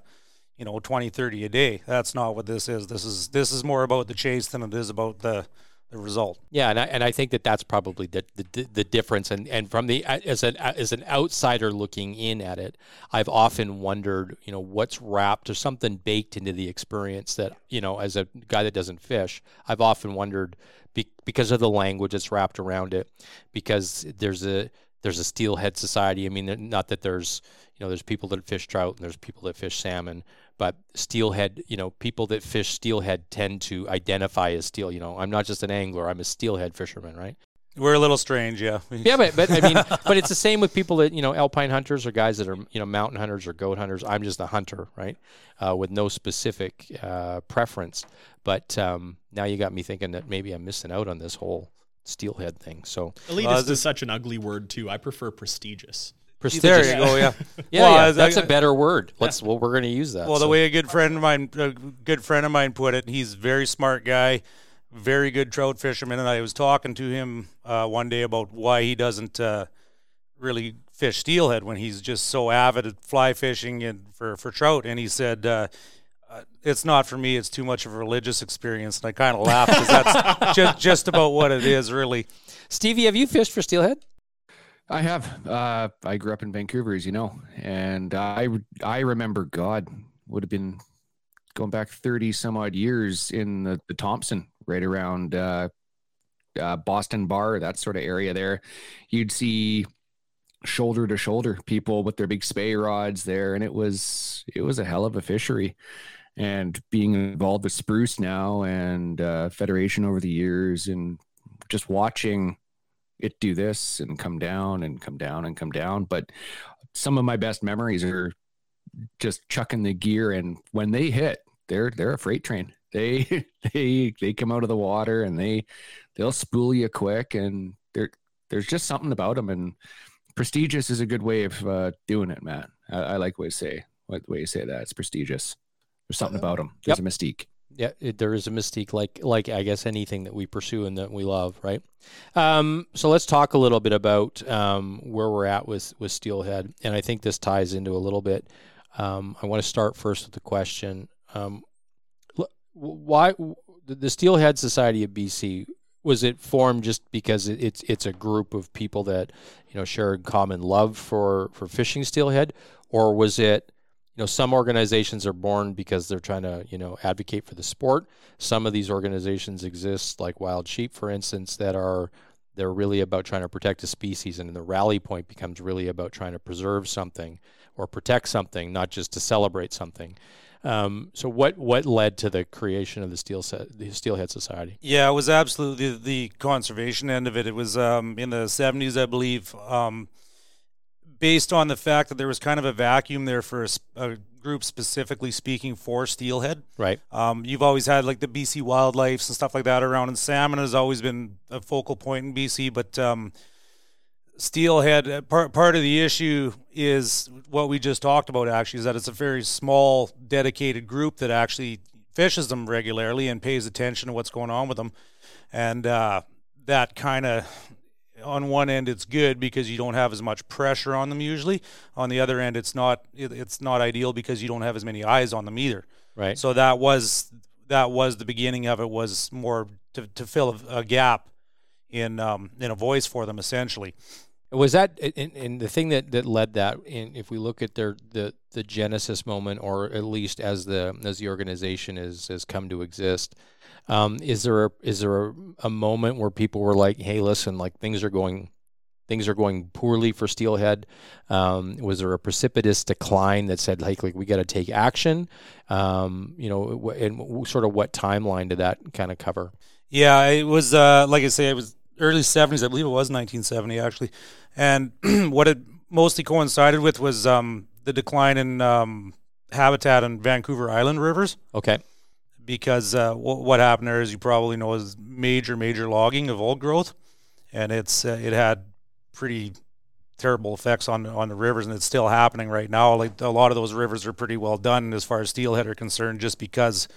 Speaker 4: you know 20 30 a day that's not what this is this is this is more about the chase than it is about the the result.
Speaker 1: Yeah, and I, and I think that that's probably the, the, the difference. And and from the as an as an outsider looking in at it, I've often wondered, you know, what's wrapped or something baked into the experience that you know, as a guy that doesn't fish, I've often wondered be, because of the language that's wrapped around it, because there's a there's a steelhead society. I mean, not that there's you know there's people that fish trout and there's people that fish salmon, but steelhead, you know, people that fish steelhead tend to identify as steel. You know, I'm not just an angler; I'm a steelhead fisherman, right?
Speaker 4: We're a little strange, yeah.
Speaker 1: yeah, but but I mean, but it's the same with people that you know, alpine hunters or guys that are you know mountain hunters or goat hunters. I'm just a hunter, right, uh, with no specific uh, preference. But um, now you got me thinking that maybe I'm missing out on this whole steelhead thing. So
Speaker 3: elitist uh, is such an ugly word too. I prefer prestigious.
Speaker 1: Prestigious.
Speaker 4: There you go. Yeah.
Speaker 1: yeah, well, yeah. That's I, a better word. Let's. Well, we're going to use that.
Speaker 4: Well, so. the way a good friend of mine, a good friend of mine put it, he's a very smart guy, very good trout fisherman, and I was talking to him uh, one day about why he doesn't uh, really fish steelhead when he's just so avid at fly fishing and for for trout, and he said. Uh, uh it's not for me. It's too much of a religious experience, and I kind of laugh because that's just just about what it is, really.
Speaker 1: Stevie, have you fished for steelhead?
Speaker 2: I have. Uh, I grew up in Vancouver, as you know, and I I remember God would have been going back thirty some odd years in the, the Thompson, right around uh, uh, Boston Bar, that sort of area. There, you'd see shoulder to shoulder people with their big Spey rods there, and it was it was a hell of a fishery. And being involved with Spruce now and uh, Federation over the years, and just watching it do this and come down and come down and come down. But some of my best memories are just chucking the gear and when they hit, they're they're a freight train. They they they come out of the water and they they'll spool you quick and there there's just something about them and prestigious is a good way of uh, doing it, Matt. I, I like way you say what the way you say that. It's prestigious. There's something about them. There's yep. a mystique
Speaker 1: yeah, it, there is a mystique, like like I guess anything that we pursue and that we love, right? Um, so let's talk a little bit about um, where we're at with with Steelhead, and I think this ties into a little bit. Um, I want to start first with the question: um, Why the Steelhead Society of BC was it formed just because it's it's a group of people that you know share a common love for for fishing steelhead, or was it you know some organizations are born because they're trying to you know advocate for the sport some of these organizations exist like wild sheep for instance that are they're really about trying to protect a species and the rally point becomes really about trying to preserve something or protect something not just to celebrate something Um, so what what led to the creation of the steel set, the Steelhead Society?
Speaker 4: Yeah, it was absolutely the, the conservation end of it. It was um, in the '70s, I believe, um, based on the fact that there was kind of a vacuum there for a, a group specifically speaking for steelhead.
Speaker 1: Right.
Speaker 4: Um, you've always had like the BC wildlifes and stuff like that around, and salmon has always been a focal point in BC, but um, steelhead uh, part part of the issue is what we just talked about actually is that it's a very small dedicated group that actually fishes them regularly and pays attention to what's going on with them and uh, that kind of on one end it's good because you don't have as much pressure on them usually on the other end it's not it, it's not ideal because you don't have as many eyes on them either
Speaker 1: Right.
Speaker 4: so that was that was the beginning of it was more to, to fill a, a gap in um, in a voice for them essentially
Speaker 1: Was that and, and the thing that, that led that? In, if we look at their the the genesis moment, or at least as the as the organization is has come to exist, um, is there a, is there a, a moment where people were like, "Hey, listen, like things are going things are going poorly for Steelhead"? Um, was there a precipitous decline that said, like, like we got to take action? Um, you know, and sort of what timeline did that kind of cover?
Speaker 4: Yeah, it was uh, like I say, it was early '70s. I believe it was 1970 actually, and what it mostly coincided with was um, the decline in um, habitat in Vancouver Island rivers.
Speaker 1: Okay.
Speaker 4: Because uh, w- what happened there, as you probably know, is major, major logging of old growth, and it's uh, it had pretty terrible effects on on the rivers, and it's still happening right now. Like a lot of those rivers are pretty well done as far as steelhead are concerned, just because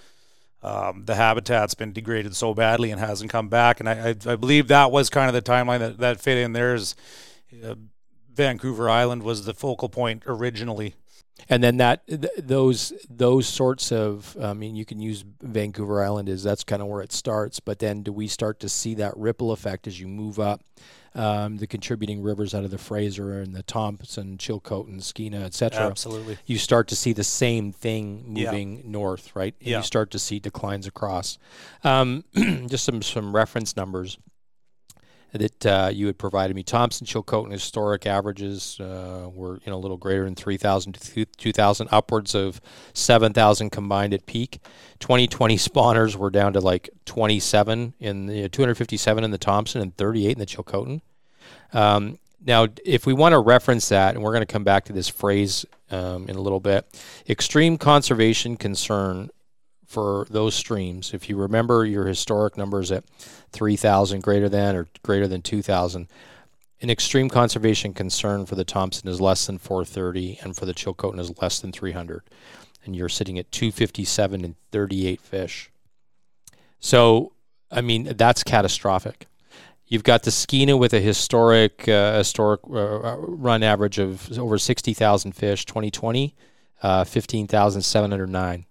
Speaker 4: um, the habitat's been degraded so badly and hasn't come back. And I, I, I believe that was kind of the timeline that, that fit in there. Is uh, Vancouver Island was the focal point originally.
Speaker 1: And then that th- those those sorts of I mean you can use Vancouver Island as that's kind of where it starts, but then do we start to see that ripple effect as you move up um, the contributing rivers out of the Fraser and the Thompson, Chilcotin, and Skeena, etc.
Speaker 4: Absolutely.
Speaker 1: You start to see the same thing
Speaker 4: Yeah.
Speaker 1: moving north, right? And
Speaker 4: Yeah.
Speaker 1: You start to see declines across. Um, just some some reference numbers that uh, you had provided me. Thompson, Chilcotin historic averages uh, were you know a little greater than 3,000 to 2,000, upwards of 7,000 combined at peak. 2020 spawners were down to like 27 in the 257 in the Thompson and 38 in the Chilcotin. Um, now, if we want to reference that, and we're going to come back to this phrase um, in a little bit, extreme conservation concern for those streams. If you remember your historic numbers at 3,000 greater than or greater than 2,000, an extreme conservation concern for the Thompson is less than 430, and for the Chilcotin is less than 300. And you're sitting at 257 and 38 fish. So, I mean, that's catastrophic. You've got the Skeena with a historic uh, historic uh, run average of over 60,000 fish, 2020, uh, 15,709.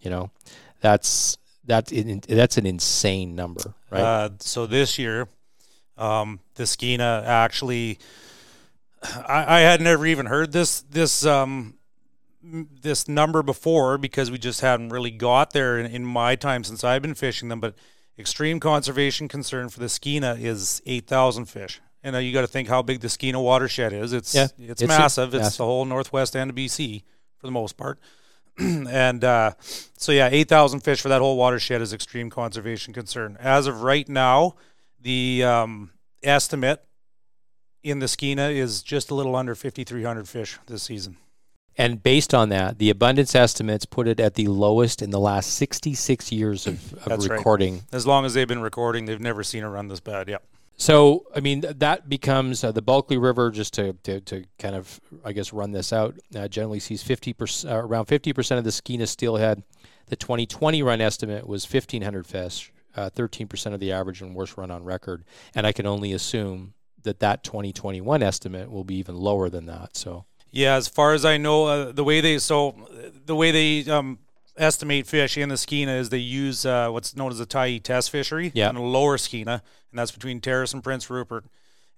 Speaker 1: You know, that's that's in, that's an insane number, right?
Speaker 4: Uh, so this year, um, the Skeena actually, I, I had never even heard this this um, this number before because we just hadn't really got there in, in my time since I've been fishing them. But extreme conservation concern for the Skeena is eight thousand fish. And now you got to think how big the Skeena watershed is. It's
Speaker 1: Yeah,
Speaker 4: it's,
Speaker 1: it's
Speaker 4: massive. It's
Speaker 1: massive.
Speaker 4: the whole northwest end of BC for the most part. and uh, so yeah, eight thousand fish for that whole watershed is extreme conservation concern. As of right now, the um, estimate in the Skeena is just a little under fifty three hundred fish this season.
Speaker 1: and based on that, the abundance estimates put it at the lowest in the last 66 years of, of
Speaker 4: That's right.
Speaker 1: recording.
Speaker 4: As long as they've been recording, they've never seen a run this bad. Yeah.
Speaker 1: So, I mean, that becomes uh, the Bulkley River, just to, to, to kind of, I guess, run this out, uh, generally sees 50%, uh, around 50% of the Skeena steelhead. The 2020 run estimate was 1,500 fish, uh, 13% of the average and worst run on record. And I can only assume that that 2021 estimate will be even lower than that. So,
Speaker 4: Yeah, as far as I know, uh, the way they so uh, the way they um, estimate fish in the Skeena is they use uh, what's known as a Tyee test fishery
Speaker 1: Yeah.
Speaker 4: in the lower Skeena, and that's between Terrace and Prince Rupert,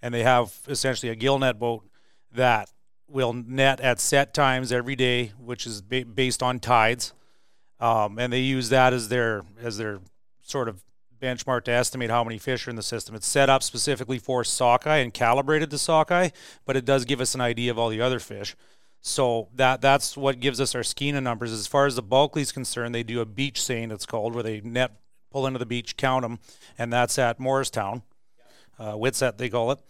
Speaker 4: and they have essentially a gill net boat that will net at set times every day, which is ba- based on tides, um, and they use that as their as their sort of benchmark to estimate how many fish are in the system. It's set up specifically for sockeye and calibrated to sockeye, but it does give us an idea of all the other fish. So that that's what gives us our Skeena numbers. As far as the Bulkley is concerned, they do a beach seine, it's called, where they net pull into the beach, count them, and that's at Moricetown, uh, Witset they call it.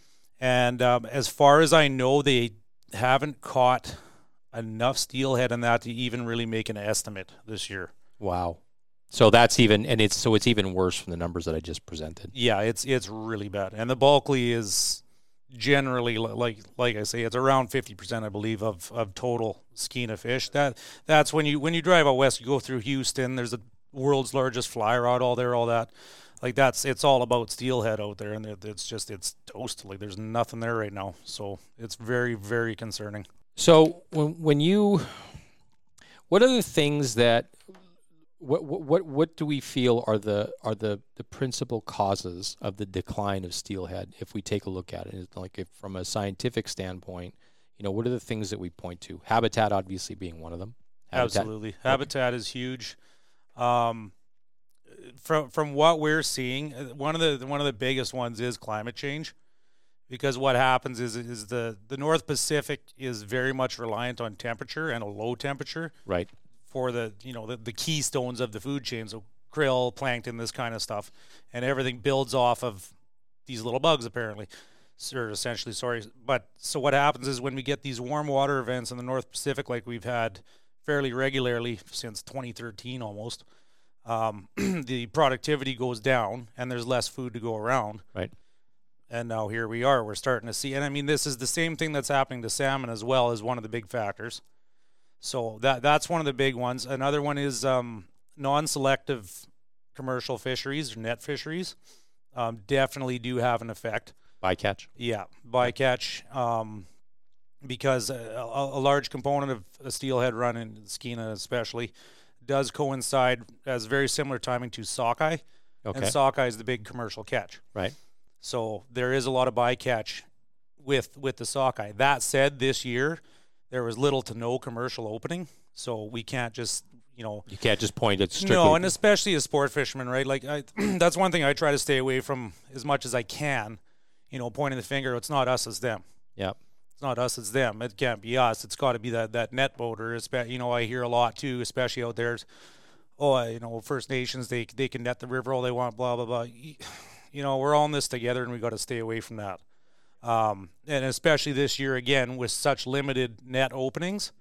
Speaker 4: And um, as far as I know, they haven't caught enough steelhead in that to even really make an estimate this year.
Speaker 1: Wow. So that's even, and it's so it's even worse from the numbers that I just presented.
Speaker 4: Yeah, it's it's really bad, and the Bulkley is generally like like I say, it's around fifty percent, I believe, of, of total skeena fish. That that's when you when you drive out west, you go through Houston. There's the world's largest fly rod all there, all that. Like that's it's all about steelhead out there, and it's just it's toast. Like there's nothing there right now, so it's very very concerning.
Speaker 1: So when when you, what are the things that what what what do we feel are the are the the principal causes of the decline of steelhead if we take a look at it? Like if from a scientific standpoint you know what are the things that we point to? Habitat obviously being one of them.
Speaker 4: Habitat. absolutely. Habitat is huge. Um, from from what we're seeing uh, one of the one of the biggest ones is climate change because what happens is is the the north pacific is very much reliant on temperature and a low temperature.
Speaker 1: Right
Speaker 4: for the you know the, the keystones of the food chain. So krill plankton this kind of stuff. And everything builds off of these little bugs apparently. Or essentially sorry. But so what happens is when we get these warm water events in the north pacific like we've had fairly regularly since 2013 almost um, the productivity goes down and there's less food to go around.
Speaker 1: Right.
Speaker 4: And now here we are. We're starting to see and i mean this is the same thing that's happening to salmon as well as one of the big factors so that that's one of the big ones. Another one is um, non-selective commercial fisheries or net fisheries. Um, definitely do have an effect.
Speaker 1: Bycatch.
Speaker 4: Yeah, bycatch. Um, because a, a, large component of a steelhead run in Skeena, especially, does coincide as very similar timing to sockeye. Okay. And sockeye is the big commercial catch.
Speaker 1: Right.
Speaker 4: So there is a lot of bycatch with with the sockeye. That said, this year there was little to no commercial opening, so we can't just you know
Speaker 1: you can't just point at strictly.
Speaker 4: No, and especially as sport fishermen, right? Like I, that's one thing I try to stay away from as much as I can. You know, pointing the finger. It's not us, it's them.
Speaker 1: Yeah.
Speaker 4: It's not us, it's them. It can't be us. It's got to be that that net boater. You know, I hear a lot too, especially out there. Oh, you know, First Nations they they can net the river all they want. Blah blah blah. You know, we're all in this together, and we got to stay away from that. Um, and especially this year again with such limited net openings,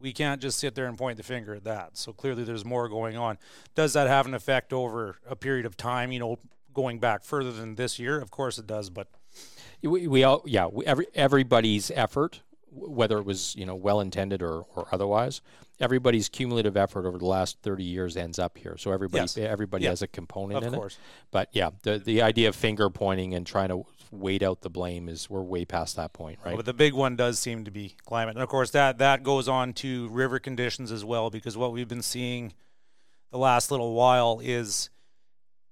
Speaker 4: we can't just sit there and point the finger at that. So clearly there's more going on. Does that have an effect over a period of time, you know, going back further than this year? Of course it does, but
Speaker 1: we, we all yeah, we, every everybody's effort whether it was, you know, well intended or or otherwise, everybody's cumulative effort over the last 30 years ends up here. So everybody yes. everybody has a component
Speaker 4: of
Speaker 1: in
Speaker 4: course.
Speaker 1: it. But yeah, the the idea of finger pointing and trying to wait out the blame is we're way past that point, right?
Speaker 4: But the big one does seem to be climate, and of course that that goes on to river conditions as well, because what we've been seeing the last little while is,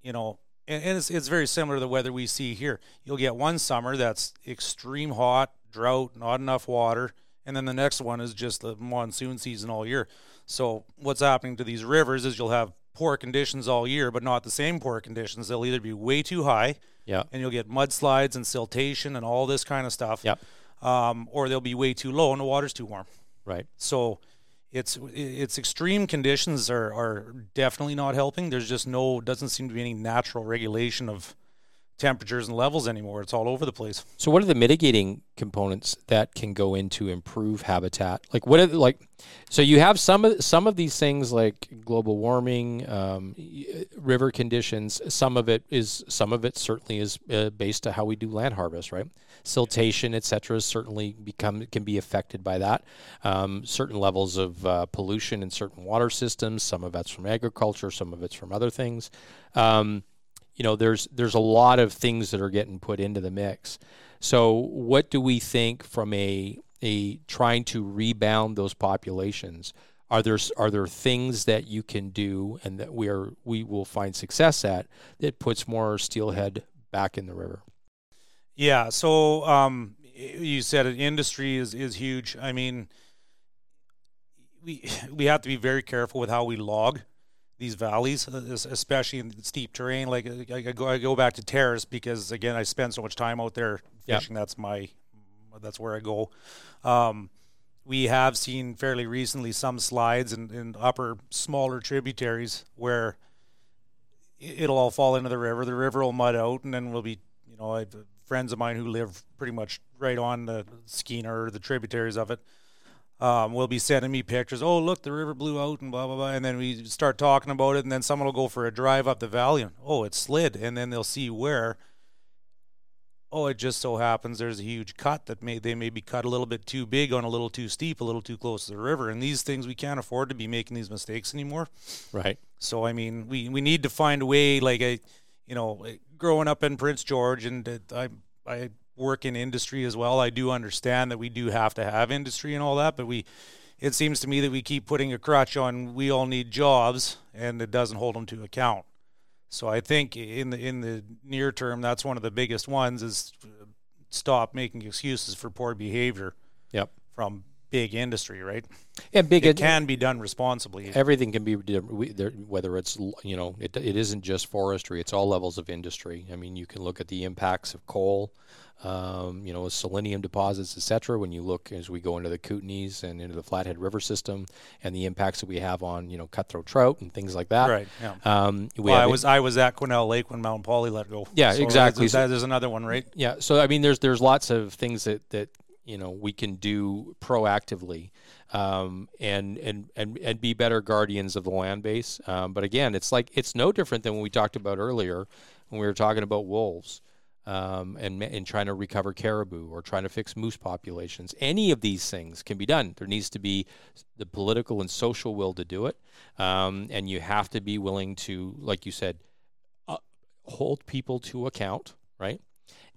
Speaker 4: you know, and, and it's it's very similar to the weather we see here. You'll get one summer that's extreme hot, drought, not enough water, and then the next one is just the monsoon season all year. So what's happening to these rivers is you'll have poor conditions all year, but not the same poor conditions. They'll either be way too high
Speaker 1: yeah.
Speaker 4: And you'll get mudslides and siltation and all this kind of stuff.
Speaker 1: Yep.
Speaker 4: Um, or they'll be way too low and the water's too warm.
Speaker 1: Right.
Speaker 4: So it's it's extreme conditions are, are definitely not helping. There's just no doesn't seem to be any natural regulation of temperatures and levels anymore. It's all over the place.
Speaker 1: So, what are the mitigating components that can go into improve habitat? Like, what are like? So you have some of some of these things like global warming, um, river conditions. Some of it is some of it certainly is uh, based to how we do land harvest, right? Siltation, etc., certainly become can be affected by that. Um, certain levels of uh, pollution in certain water systems. Some of that's from agriculture. Some of it's from other things. Um, you know there's there's a lot of things that are getting put into the mix. So what do we think from a a trying to rebound those populations? Are there are there things that you can do and that we are we will find success at that puts more steelhead back in the river?
Speaker 4: Yeah so um, you said an industry is is huge. I mean we we have to be very careful with how we log these valleys, uh, especially in steep terrain. Like uh, I go, I go back to Terrace because again, I spend so much time out there fishing. Yep. That's my, that's where I go. Um, we have seen fairly recently some slides in, in upper smaller tributaries where it'll all fall into the river. The river will mud out, and then we'll be, you know, I have friends of mine who live pretty much right on the Skeena or the tributaries of it. Um, will be sending me pictures. Oh, look, the river blew out and blah blah blah. And then we start talking about it, and then someone will go for a drive up the valley, and oh, it slid, and then they'll see where. Oh, it just so happens there's a huge cut that may they may be cut a little bit too big on a little too steep, a little too close to the river, and these things we can't afford to be making these mistakes anymore.
Speaker 1: Right.
Speaker 4: So I mean, we we need to find a way. Like a, you know, growing up in Prince George, and I I work in industry as well. I do understand that we do have to have industry and all that, but we it seems to me that we keep putting a crutch on we all need jobs and it doesn't hold them to account. So I think in the in the near term that's one of the biggest ones is uh, stop making excuses for poor behavior.
Speaker 1: Yep.
Speaker 4: From big industry, right?
Speaker 1: And big
Speaker 4: it can be done responsibly.
Speaker 1: Everything can be whether it's you know it, it isn't just forestry; it's all levels of industry. I mean, you can look at the impacts of coal um, you know, selenium deposits, etc. When you look as we go into the Kootenays and into the Flathead River system, and the impacts that we have on you know cutthroat trout and things like that.
Speaker 4: Right. Yeah. Um, well, I was I was at Quesnel Lake when Mount Polley let go.
Speaker 1: Yeah, so exactly.
Speaker 4: There's, there's another one, right?
Speaker 1: Yeah. So I mean, there's there's lots of things that that you know we can do proactively um, and and and and be better guardians of the land base. Um, but again, it's like it's no different than when we talked about earlier when we were talking about wolves um, and, and trying to recover caribou or trying to fix moose populations. Any of these things can be done. There needs to be the political and social will to do it. Um, and you have to be willing to, like you said, uh, hold people to account, right?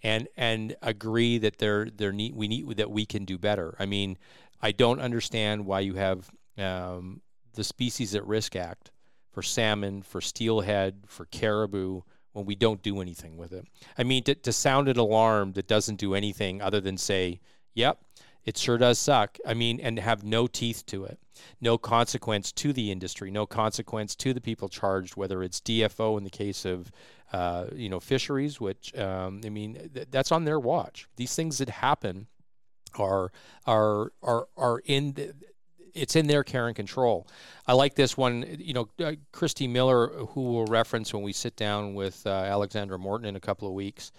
Speaker 1: And and agree that they're they're need we need that we can do better. I mean, I don't understand why you have um, the Species at Risk Act for salmon, for steelhead, for caribou, when we don't do anything with it. I mean, to, to sound an alarm that doesn't do anything other than say, yep, it sure does suck. I mean, and have no teeth to it, no consequence to the industry, no consequence to the people charged, whether it's DFO in the case of, uh, you know, fisheries, which, um, I mean, th- that's on their watch. These things that happen are are are are in the, it's in their care and control. I like this one. You know, uh, Kristi Miller, who we'll reference when we sit down with uh, Alexandra Morton in a couple of weeks.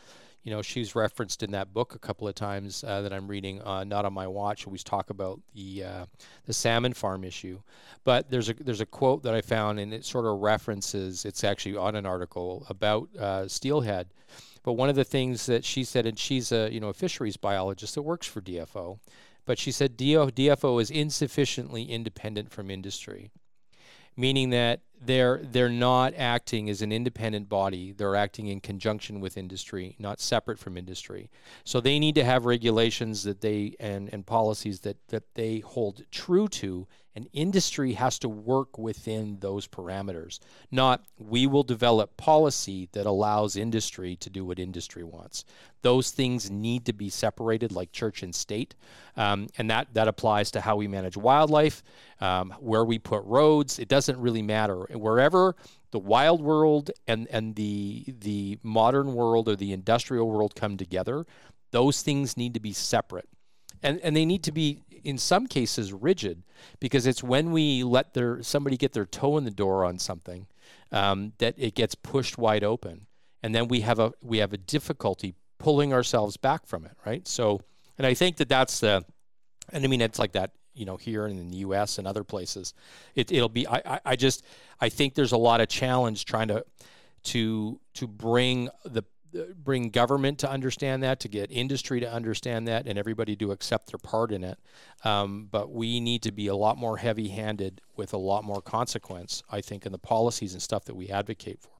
Speaker 1: You know, she's referenced in that book a couple of times uh, that I'm reading. Uh, Not on my watch. We talk about the uh, the salmon farm issue, but there's a there's a quote that I found, and it sort of references. It's actually on an article about uh, steelhead. But one of the things that she said, and she's a you know a fisheries biologist that works for DFO, but she said DFO is insufficiently independent from industry, meaning that they're they're not acting as an independent body. They're acting in conjunction with industry, not separate from industry. So they need to have regulations that they and, and policies that, that they hold true to and industry has to work within those parameters, not we will develop policy that allows industry to do what industry wants. Those things need to be separated, like church and state, um, and that that applies to how we manage wildlife, um, where we put roads. It doesn't really matter wherever the wild world and and the the modern world or the industrial world come together. Those things need to be separate and and they need to be in some cases rigid because it's when we let their somebody get their toe in the door on something um, that it gets pushed wide open, and then we have a we have a difficulty pulling ourselves back from it, right? So, and I think that that's the, and I mean it's like that, you know, here in the U.S. and other places. It, it'll be. I, I, I just I think there's a lot of challenge trying to to to bring the bring government to understand that, to get industry to understand that, and everybody to accept their part in it. Um, but we need to be a lot more heavy handed with a lot more consequence, I think, in the policies and stuff that we advocate for.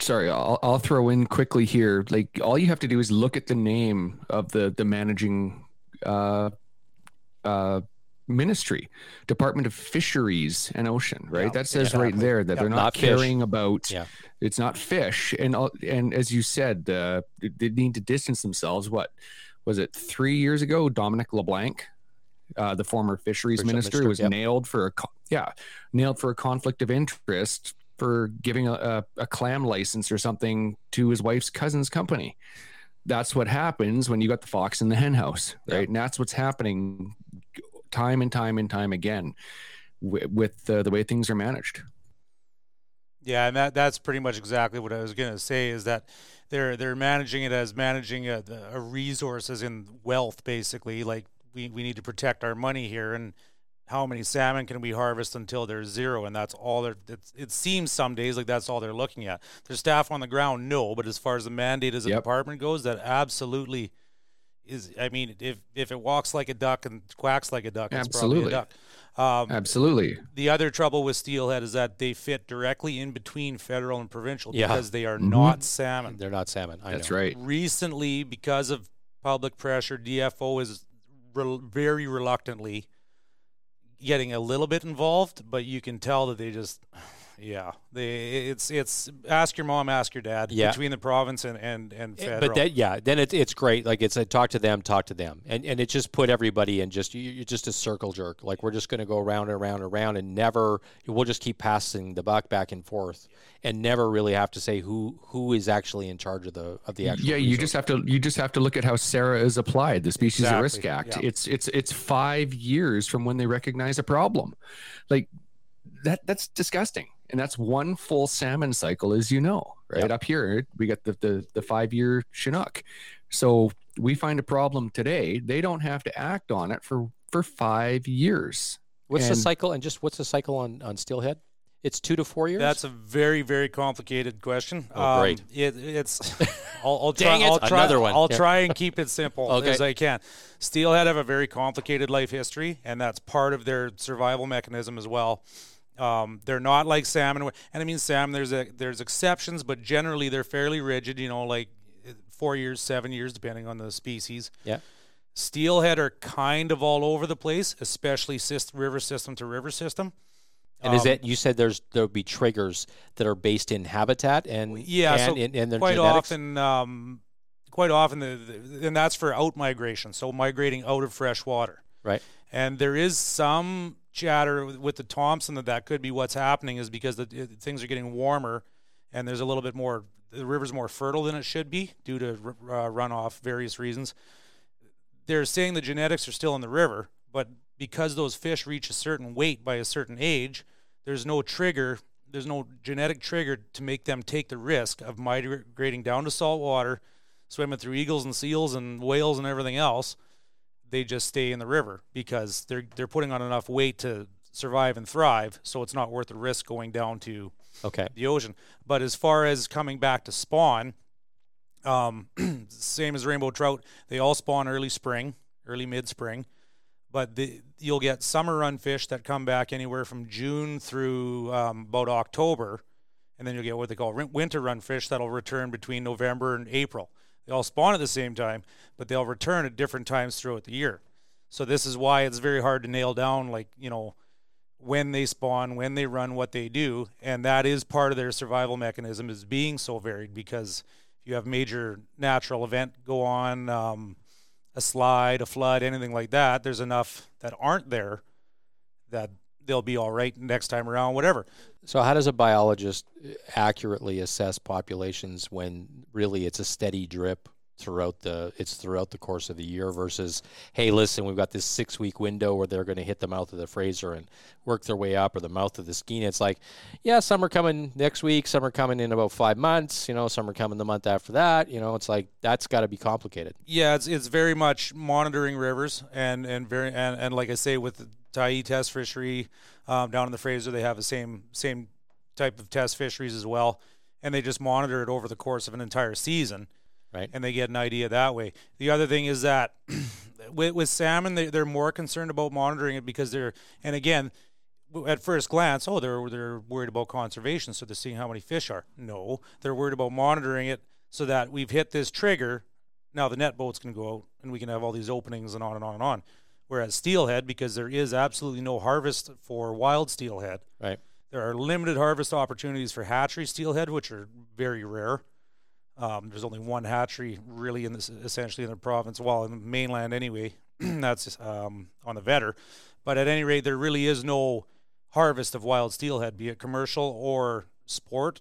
Speaker 2: Sorry, I'll, I'll throw in quickly here. Like, all you have to do is look at the name of the, the managing uh, uh, ministry, Department of Fisheries and Ocean, right? Yeah, that says exactly. right there that yeah, they're not, not caring about. Yeah. It's not fish, and and as you said, uh, they need to distance themselves. What was it? Three years ago, Dominic LeBlanc, uh, the former fisheries minister, was yep. nailed for a yeah, nailed for a conflict of interest for giving a, a, a clam license or something to his wife's cousin's company that's what happens when you got the fox in the hen house, right? Yeah. And that's what's happening time and time and time again w- with uh, the way things are managed.
Speaker 4: Yeah, and that that's pretty much exactly what I was going to say is that they're they're managing it as managing a, a resource as in wealth basically like we, we need to protect our money here and how many salmon can we harvest until there's zero and that's all they're it seems some days like that's all they're looking at their staff on the ground no but as far as the mandate as a yep. department goes that absolutely is i mean if if it walks like a duck and quacks like a duck it's absolutely. probably a duck
Speaker 2: um, Absolutely.
Speaker 4: The other trouble with steelhead is that they fit directly in between federal and provincial yeah. because they are mm-hmm. not salmon.
Speaker 1: They're not salmon. I
Speaker 2: That's
Speaker 1: know.
Speaker 2: right.
Speaker 4: Recently, because of public pressure, DFO is re- very reluctantly getting a little bit involved, but you can tell that they just yeah, they it's it's ask your mom, ask your dad. Yeah. between the province and and and eh, federal.
Speaker 1: But that, yeah, then it's it's great. Like it's a talk to them, talk to them, and and it just put everybody in just you, are just a circle jerk. Like we're just going to go around and around and around, and never we'll just keep passing the buck back and forth, and never really have to say who who is actually in charge of the of the actual.
Speaker 2: Yeah, resource. you just have to you just have to look at how SARA is applied, the Species exactly. at Risk Act. Yeah. It's it's it's five years from when they recognize a problem, like that that's disgusting and that's one full salmon cycle, as you know, right yep. up here. We got the the, the five year Chinook, so we find a problem today. They don't have to act on it for for five years.
Speaker 1: What's and, the cycle? And just what's the cycle on on steelhead? It's two to four years.
Speaker 4: That's a very very complicated question.
Speaker 1: Oh, um, great!
Speaker 4: It, it's I'll, I'll try. I'll try, Another one. I'll yeah. try and keep it simple okay. as I can. Steelhead have a very complicated life history, and that's part of their survival mechanism as well. Um, they're not like salmon, and I mean salmon. There's a there's exceptions, but generally they're fairly rigid. You know, like four years, seven years, depending on the species.
Speaker 1: Yeah.
Speaker 4: Steelhead are kind of all over the place, especially system, river system to river system.
Speaker 1: And um, is it you said there's there'll be triggers that are based in habitat and
Speaker 4: yeah,
Speaker 1: and,
Speaker 4: so
Speaker 1: in, in
Speaker 4: quite
Speaker 1: genetics?
Speaker 4: often, um, quite often, the, the, and that's for out migration, so migrating out of fresh water.
Speaker 1: Right.
Speaker 4: And there is some chatter with the Thompson that that could be what's happening is because the things are getting warmer and there's a little bit more the river's more fertile than it should be due to uh, runoff various reasons. They're saying the genetics are still in the river but because those fish reach a certain weight by a certain age there's no trigger there's no genetic trigger to make them take the risk of migrating down to salt water swimming through eagles and seals and whales and everything else they just stay in the river because they're they're putting on enough weight to survive and thrive. So it's not worth the risk going down to
Speaker 1: okay
Speaker 4: the ocean. But as far as coming back to spawn, um, same as rainbow trout, they all spawn early spring, early mid spring. But the, you'll get summer run fish that come back anywhere from June through um, about October, and then you'll get what they call winter run fish that'll return between November and April. They all spawn at the same time, but they'll return at different times throughout the year. So this is why it's very hard to nail down, like you know, when they spawn, when they run, what they do, and that is part of their survival mechanism is being so varied. Because if you have major natural event go on, um, a slide, a flood, anything like that, there's enough that aren't there that they'll be all right next time around, whatever.
Speaker 1: So, how does a biologist accurately assess populations when really it's a steady drip throughout the it's throughout the course of the year versus hey listen we've got this six week window where they're going to hit the mouth of the Fraser and work their way up or the mouth of the Skeena it's like yeah some are coming next week some are coming in about five months you know some are coming the month after that you know it's like that's got to be complicated
Speaker 4: yeah it's, it's very much monitoring rivers and and very and, and like I say with the Tyee test fishery um, down in the Fraser they have the same same type of test fisheries as well and they just monitor it over the course of an entire season
Speaker 1: right?
Speaker 4: And they get an idea that way. The other thing is that with, with salmon, they, they're more concerned about monitoring it because they're, and again, at first glance, oh, they're they're worried about conservation, so they're seeing how many fish are. No, they're worried about monitoring it so that we've hit this trigger. Now the net boats can go out and we can have all these openings and on and on and on. Whereas steelhead, because there is absolutely no harvest for wild steelhead,
Speaker 1: right?
Speaker 4: There are limited harvest opportunities for hatchery steelhead, which are very rare. Um, there's only one hatchery really in this, essentially in the province, well, in the mainland anyway. that's um, on the Vedder, But at any rate, there really is no harvest of wild steelhead, be it commercial or sport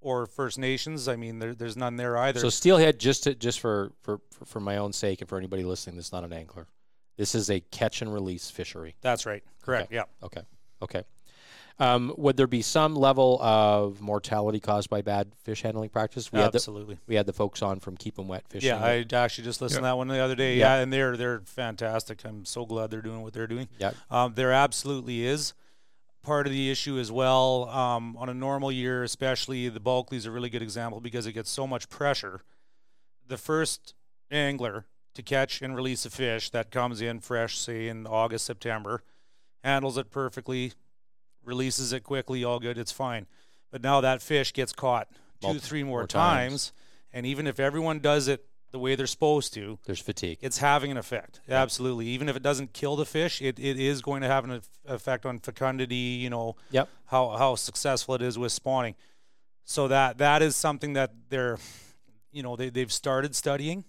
Speaker 4: or First Nations. I mean, there, there's none there either.
Speaker 1: So steelhead, just to, just for, for for my own sake and for anybody listening that's not an angler, This is a catch and release fishery.
Speaker 4: That's right. Correct. Yeah.
Speaker 1: Okay. Okay. Um, would there be some level of mortality caused by bad fish handling practice? We had the,
Speaker 4: Absolutely.
Speaker 1: we had the folks on from Keep 'em Wet Fishing.
Speaker 4: Yeah, I actually just listened to that one the other day.
Speaker 1: Yeah.
Speaker 4: Yeah. and they're they're fantastic. I'm so glad they're doing what they're doing.
Speaker 1: yeah.
Speaker 4: Um, there absolutely is part of the issue as well. Um, on a normal year, especially the Bulkley is a really good example because it gets so much pressure. The first angler to catch and release a fish that comes in fresh, say in August, September, handles it perfectly, releases it quickly, all good, it's fine. But now that fish gets caught two,
Speaker 1: Multi-
Speaker 4: three more,
Speaker 1: more times.
Speaker 4: times, and even if everyone does it the way they're supposed to,
Speaker 1: There's fatigue.
Speaker 4: it's having an effect. Absolutely. Even if it doesn't kill the fish, it, it is going to have an effect on fecundity, you know,
Speaker 1: Yep.
Speaker 4: how, how successful it is with spawning. So that that is something that they're, you know, they, they've started studying.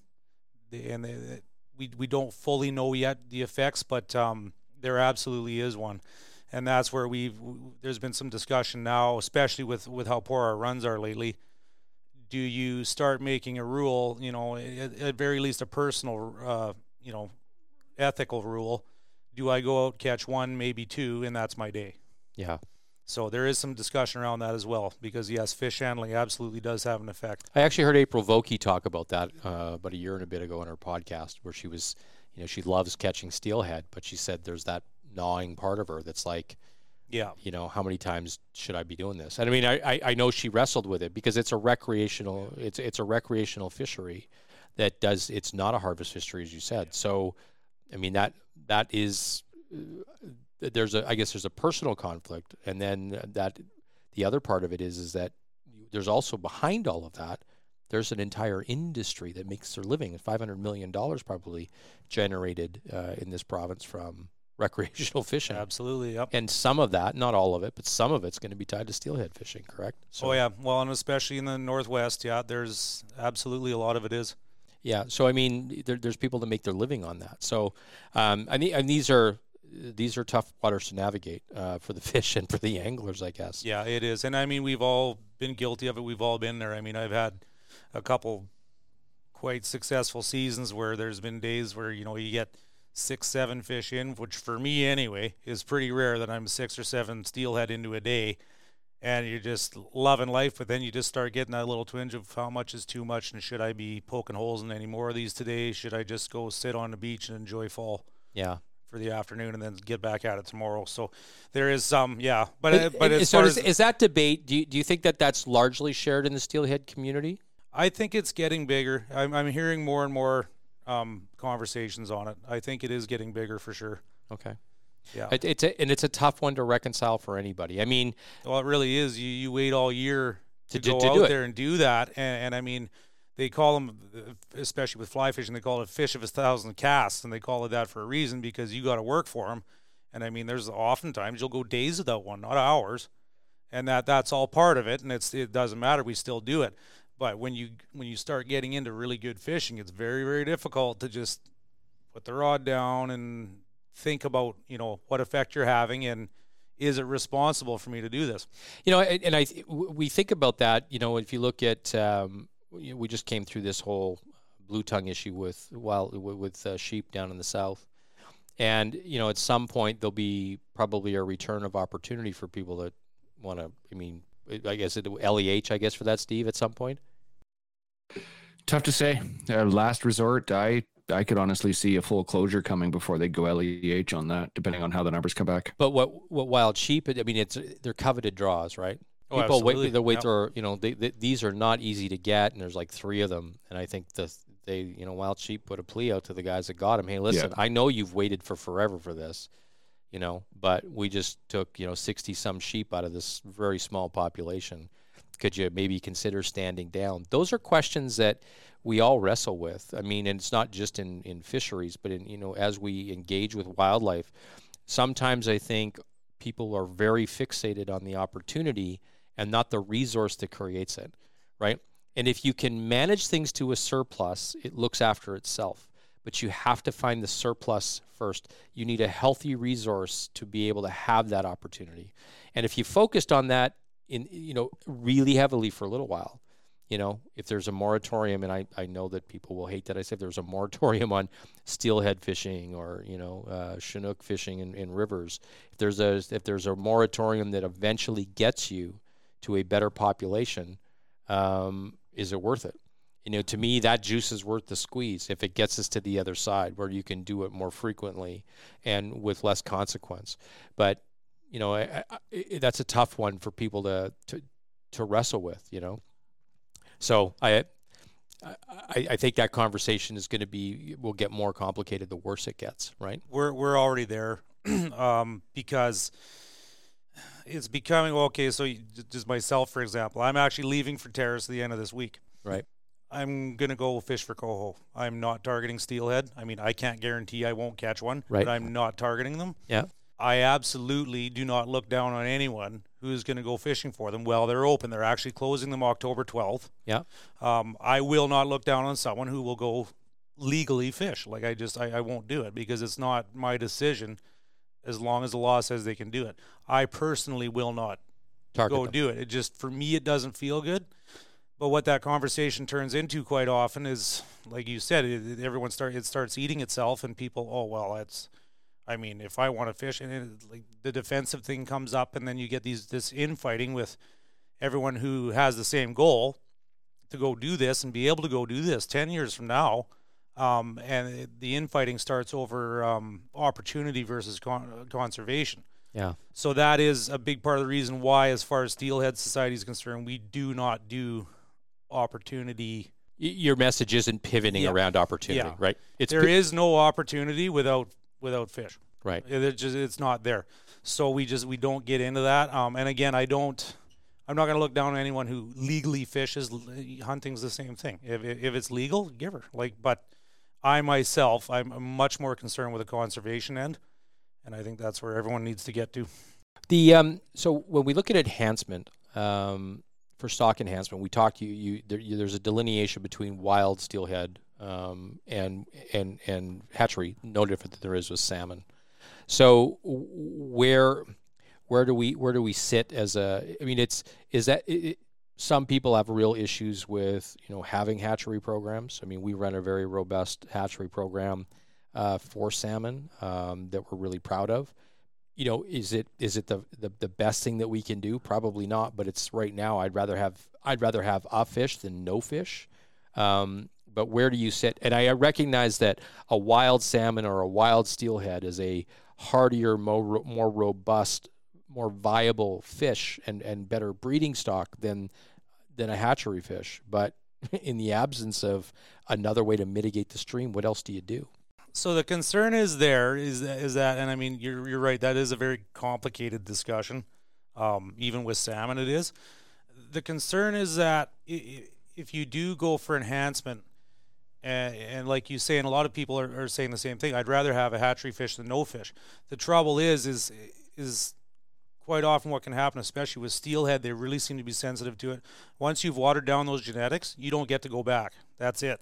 Speaker 4: And they, they- we, we don't fully know yet the effects, but um, there absolutely is one. And that's where we've, there's been some discussion now, especially with, with how poor our runs are lately do you start making a rule, you know, at, at very least a personal, uh, you know, ethical rule? Do I go out catch one, maybe two, and that's my day?
Speaker 1: Yeah.
Speaker 4: So there is some discussion around that as well, because yes, fish handling absolutely does have an effect.
Speaker 1: I actually heard April Vokey talk about that uh, about a year and a bit ago on her podcast, where she was, you know, she loves catching steelhead, but she said there's that gnawing part of her that's like,
Speaker 4: Yeah,
Speaker 1: you know, how many times should I be doing this? And I mean, I, I, I know she wrestled with it because it's a recreational, it's it's a recreational fishery that does. It's not a harvest fishery, as you said. So, I mean that that is uh, there's a I guess there's a personal conflict, and then that the other part of it is is that there's also behind all of that. There's an entire industry that makes their living. Five hundred million dollars probably generated uh, in this province from recreational fishing.
Speaker 4: absolutely. Yep.
Speaker 1: And some of that, not all of it, but some of it's going to be tied to steelhead fishing, correct? So,
Speaker 4: oh yeah, well, and especially in the northwest, yeah, there's absolutely a lot of it is.
Speaker 1: yeah. So I mean, there, there's people that make their living on that. So, um, I mean, and these are these are tough waters to navigate uh, for the fish and for the anglers, I guess.
Speaker 4: Yeah, it is. And I mean, we've all been guilty of it. We've all been there. I mean, I've had a couple quite successful seasons where there's been days where, you know, you get six, seven fish in, which for me anyway is pretty rare that I'm six or seven steelhead into a day. And you're just loving life, but then you just start getting that little twinge of how much is too much, and should I be poking holes in any more of these today? Should I just go sit on the beach and enjoy fall?
Speaker 1: Yeah.
Speaker 4: For the afternoon and then get back at it tomorrow. So there is some, yeah, but uh, but as
Speaker 1: so
Speaker 4: far
Speaker 1: is,
Speaker 4: as
Speaker 1: is that debate? Do you, do you think that that's largely shared in the steelhead community?
Speaker 4: I think it's getting bigger. I'm I'm hearing more and more um, conversations on it. I think it is getting bigger for sure.
Speaker 1: Okay.
Speaker 4: Yeah.
Speaker 1: It, it's a, and it's a tough one to reconcile for anybody. I mean,
Speaker 4: Well, it really is. You you wait all year to,
Speaker 1: To do-
Speaker 4: go
Speaker 1: to
Speaker 4: out there and do that, and, and I mean, they call them, especially with fly fishing, they call it fish of a thousand casts, and they call it that for a reason because you got to work for them. And I mean, there's oftentimes you'll go days without one, not hours, and that that's all part of it. And it's it doesn't matter. We still do it. But when you when you start getting into really good fishing, it's very very difficult to just put the rod down and think about you know what effect you're having and is it responsible for me to do this?
Speaker 1: You know, and and I we think about that. You know, if you look at, um, we we just came through this whole blue tongue issue with wild with uh, sheep down in the south, and you know, at some point there'll be probably a return of opportunity for people that want to. I mean, I guess it LEH. I guess for that, Steve, at some point.
Speaker 2: Tough to say. Uh, last resort, I I could honestly see a full closure coming before they go LEH on that, depending on how the numbers come back.
Speaker 1: But what what wild sheep? I mean, it's they're coveted draws, right?
Speaker 4: Oh,
Speaker 1: People
Speaker 4: absolutely.
Speaker 1: wait. They wait.
Speaker 4: Yep.
Speaker 1: Their, you know, they, they, these are not easy to get, and there's like three of them. And I think the they, you know, wild sheep put a plea out to the guys that got them. Hey, listen, I know you've waited for forever for this, you know, but we just took you know sixty some sheep out of this very small population. Could you maybe consider standing down? Those are questions that we all wrestle with. I mean, and it's not just in in fisheries, but in you know as we engage with wildlife. Sometimes I think people are very fixated on the opportunity and not the resource that creates it, right? And if you can manage things to a surplus, it looks after itself. But you have to find the surplus first. You need a healthy resource to be able to have that opportunity. And if you focused on that in you know really heavily for a little while, you know, if there's a moratorium, and I, I know that people will hate that I say if there's a moratorium on steelhead fishing or you know uh, chinook fishing in, in rivers, if there's a if there's a moratorium that eventually gets you to a better population, um, is it worth it? You know, to me, that juice is worth the squeeze if it gets us to the other side where you can do it more frequently and with less consequence. But you know, I, I, that's a tough one for people to to to wrestle with. You know. So I, I, I think that conversation is going to be will get more complicated the worse it gets. Right?
Speaker 4: We're we're already there, um, because it's becoming okay. So just myself, for example, I'm actually leaving for Terrace at the end of this week.
Speaker 1: Right.
Speaker 4: I'm gonna go fish for coho. I'm not targeting steelhead. I mean, I can't guarantee I won't catch one,
Speaker 1: right.
Speaker 4: but I'm not targeting them.
Speaker 1: Yeah.
Speaker 4: I absolutely do not look down on anyone who's going to go fishing for them. Well, they're open. They're actually closing them October 12th.
Speaker 1: Yeah.
Speaker 4: Um, I will not look down on someone who will go legally fish. Like I just, I, I won't do it because it's not my decision as long as the law says they can do it. I personally will not
Speaker 1: Target
Speaker 4: go
Speaker 1: them.
Speaker 4: do it. It just, for me, it doesn't feel good. But what that conversation turns into quite often is, like you said, it, everyone start it starts eating itself, and people, oh well, that's I mean, if I want to fish, and it, like the defensive thing comes up, and then you get these this infighting with everyone who has the same goal to go do this and be able to go do this ten years from now, um, and it, the infighting starts over um, opportunity versus con- conservation.
Speaker 1: Yeah.
Speaker 4: So that is a big part of the reason why, as far as Steelhead Society is concerned, we do not do opportunity.
Speaker 1: Your message isn't pivoting
Speaker 4: Yeah.
Speaker 1: around opportunity,
Speaker 4: Yeah.
Speaker 1: right? It's
Speaker 4: There
Speaker 1: pi-
Speaker 4: is no opportunity without without fish.
Speaker 1: right.
Speaker 4: It just it's not there. So we just we don't get into that. Um, and again, I don't. I'm not going to look down on anyone who legally fishes. Hunting's the same thing. If if it's legal, give her. Like, but I myself, I'm much more concerned with the conservation end, and I think that's where everyone needs to get to.
Speaker 1: The um, so when we look at enhancement um, for stock enhancement, we talked you you, there, you there's a delineation between wild steelhead um, and and and hatchery, no different than there is with salmon. So where where do we where do we sit as a? I mean, it's is that it, some people have real issues with you know having hatchery programs. I mean, we run a very robust hatchery program uh, for salmon um, that we're really proud of you know, is it is it the, the the best thing that we can do? Probably not, but it's right now. I'd rather have I'd rather have a fish than no fish. Um, but where do you sit? And I recognize that a wild salmon or a wild steelhead is a hardier, more more robust, more viable fish and and better breeding stock than than a hatchery fish. But in the absence of another way to mitigate the stream, what else do you do?
Speaker 4: So the concern is there is is that, and I mean you're you're right. That is a very complicated discussion. Um, even with salmon, it is. The concern is that if you do go for enhancement, and, and like you say, and a lot of people are, are saying the same thing. I'd rather have a hatchery fish than no fish. The trouble is, is is quite often what can happen, especially with steelhead, they really seem to be sensitive to it. Once you've watered down those genetics, you don't get to go back. That's it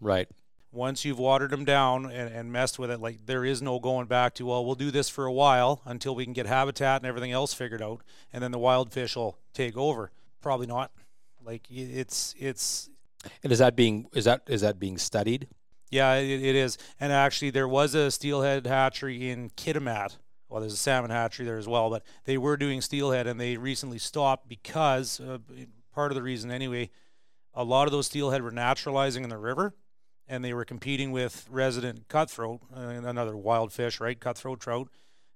Speaker 1: Right.
Speaker 4: once you've watered them down and, and messed with it, like there is no going back to, well, we'll do this for a while until we can get habitat and everything else figured out, and then the wild fish will take over. Probably not. Like it's it's
Speaker 1: And is that being is that is that being studied?
Speaker 4: yeah, it, it is. And actually, there was a steelhead hatchery in Kitimat. Well, there's a salmon hatchery there as well, but they were doing steelhead, and they recently stopped because uh, part of the reason, anyway, a lot of those steelhead were naturalizing in the river, and they were competing with resident cutthroat, uh, another wild fish, right? Cutthroat trout,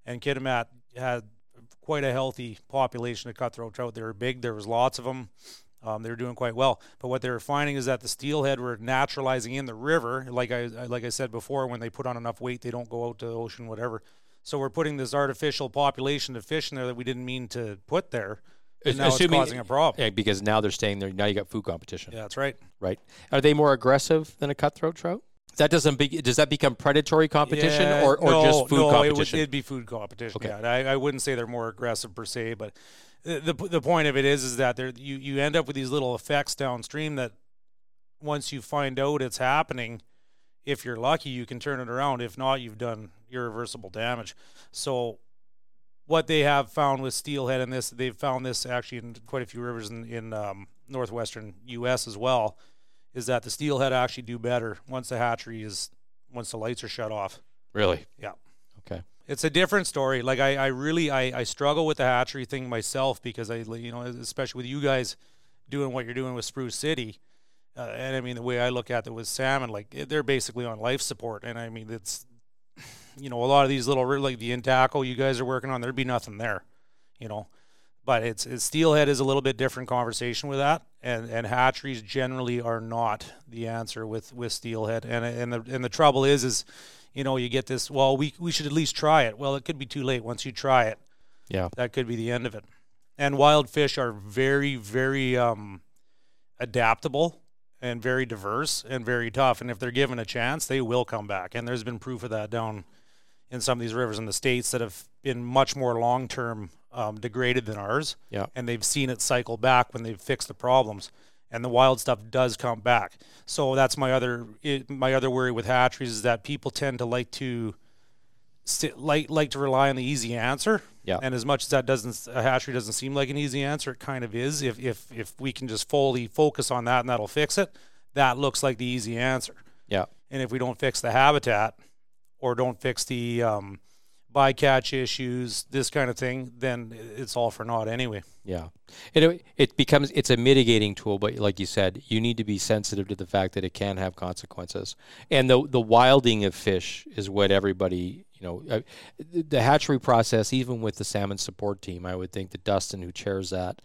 Speaker 4: and Kitimat had quite a healthy population of cutthroat trout. They were big. There was lots of them. Um, they were doing quite well. But what they were finding is that the steelhead were naturalizing in the river. Like I like I said before, when they put on enough weight, they don't go out to the ocean, whatever. So we're putting this artificial population of fish in there that we didn't mean to put there. And now
Speaker 1: Assuming-
Speaker 4: it's causing a problem.
Speaker 1: Yeah, because now they're staying there. Now you got food competition,
Speaker 4: Yeah, that's right.
Speaker 1: right? Are they more aggressive than a cutthroat trout? That doesn't be, does that become predatory competition
Speaker 4: Yeah,
Speaker 1: or, or
Speaker 4: no,
Speaker 1: just food
Speaker 4: no,
Speaker 1: competition?
Speaker 4: It would, it'd be food competition.
Speaker 1: Okay.
Speaker 4: Yeah, I, I wouldn't say they're more aggressive per se, but the the, the point of it is is that there you you end up with these little effects downstream that once you find out it's happening, if you're lucky, you can turn it around. If not, you've done irreversible damage. So. What they have found with steelhead in this, they've found this actually in quite a few rivers in, in um, northwestern U.S. as well, is that the steelhead actually do better once the hatchery is once the lights are shut off.
Speaker 1: Really?
Speaker 4: Yeah.
Speaker 1: Okay.
Speaker 4: It's a different story. Like I, I really I, I struggle with the hatchery thing myself because I you know especially with you guys doing what you're doing with Spruce City. Uh, and I mean the way I look at it with salmon, like they're basically on life support, and I mean it's, you know, a lot of these little like the intackle you guys are working on, there'd be nothing there, you know, but it's, it's steelhead is a little bit different conversation with that, and and hatcheries generally are not the answer with with steelhead, and and the and the trouble is is, you know, you get this. Well, we we should at least try it. Well, it could be too late once you try it.
Speaker 1: Yeah.
Speaker 4: That could be the end of it. And wild fish are very very um, adaptable and very diverse and very tough. And if they're given a chance, they will come back. And there's been proof of that down in some of these rivers in the states that have been much more long term um, degraded than ours.
Speaker 1: Yeah.
Speaker 4: And they've seen it cycle back when they've fixed the problems. And the wild stuff does come back. So that's my other it, my other worry with hatcheries is that people tend to like to sit, like like to rely on the easy answer.
Speaker 1: Yeah.
Speaker 4: And as much as that doesn't a hatchery doesn't seem like an easy answer, it kind of is. If if if we can just fully focus on that and that'll fix it, that looks like the easy answer.
Speaker 1: Yeah.
Speaker 4: And if we don't fix the habitat or don't fix the um, bycatch issues, this kind of thing, then it's all for naught anyway.
Speaker 1: Yeah, it it becomes it's a mitigating tool, but like you said, you need to be sensitive to the fact that it can have consequences. And the the wilding of fish is what everybody know uh, the hatchery process, even with the salmon support team, I would think that Dustin, who chairs that,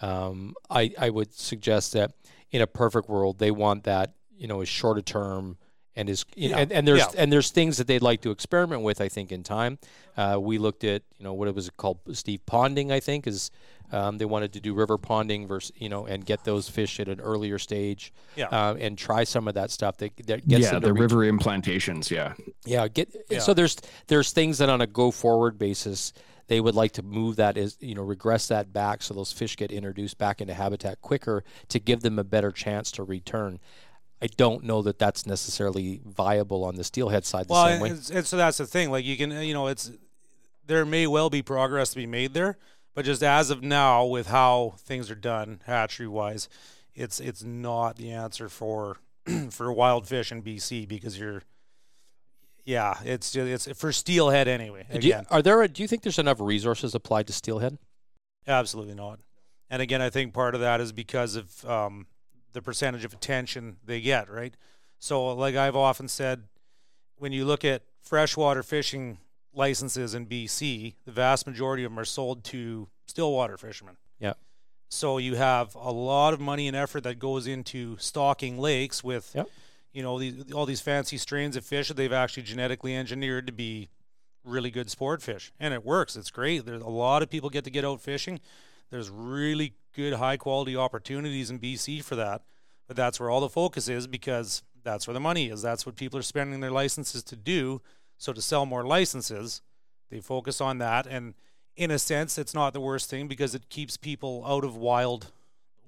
Speaker 1: um, I I would suggest that in a perfect world, they want that you know as short a term and is
Speaker 4: Yeah.
Speaker 1: and, and there's
Speaker 4: Yeah.
Speaker 1: and there's things that they'd like to experiment with. I think in time, uh, we looked at you know what it was called Steve ponding. I think is um, they wanted to do river ponding versus you know and get those fish at an earlier stage.
Speaker 4: Yeah.
Speaker 1: uh, and try some of that stuff that, that gets
Speaker 2: yeah,
Speaker 1: them to
Speaker 2: the
Speaker 1: reach-
Speaker 2: river implantations. Yeah,
Speaker 1: yeah, get
Speaker 4: Yeah.
Speaker 1: so there's there's things that on a go forward basis they would like to move that is you know regress that back so those fish get introduced back into habitat quicker to give them a better chance to return. I don't know that that's necessarily viable on the steelhead side the
Speaker 4: Well,
Speaker 1: same
Speaker 4: and,
Speaker 1: way.
Speaker 4: and- and so that's the thing. Like you can, you know, it's there may well be progress to be made there, but just as of now, with how things are done hatchery wise, it's it's not the answer for for wild fish in BC because you're, yeah, it's it's for steelhead anyway.
Speaker 1: You, are there? A, Do you think there's enough resources applied to steelhead?
Speaker 4: Absolutely not. And again, I think part of that is because of um, the percentage of attention they get, right? So, like I've often said, when you look at freshwater fishing licenses in BC, the vast majority of them are sold to stillwater fishermen.
Speaker 1: Yeah.
Speaker 4: So you have a lot of money and effort that goes into stocking lakes with,
Speaker 1: Yep.
Speaker 4: you know, these, all these fancy strains of fish that they've actually genetically engineered to be really good sport fish, and it works. It's great. There's a lot of people get to get out fishing. There's really good high quality opportunities in BC for that, but that's where all the focus is because that's where the money is. That's what people are spending their licenses to do. So to sell more licenses, they focus on that, and in a sense, it's not the worst thing because it keeps people out of wild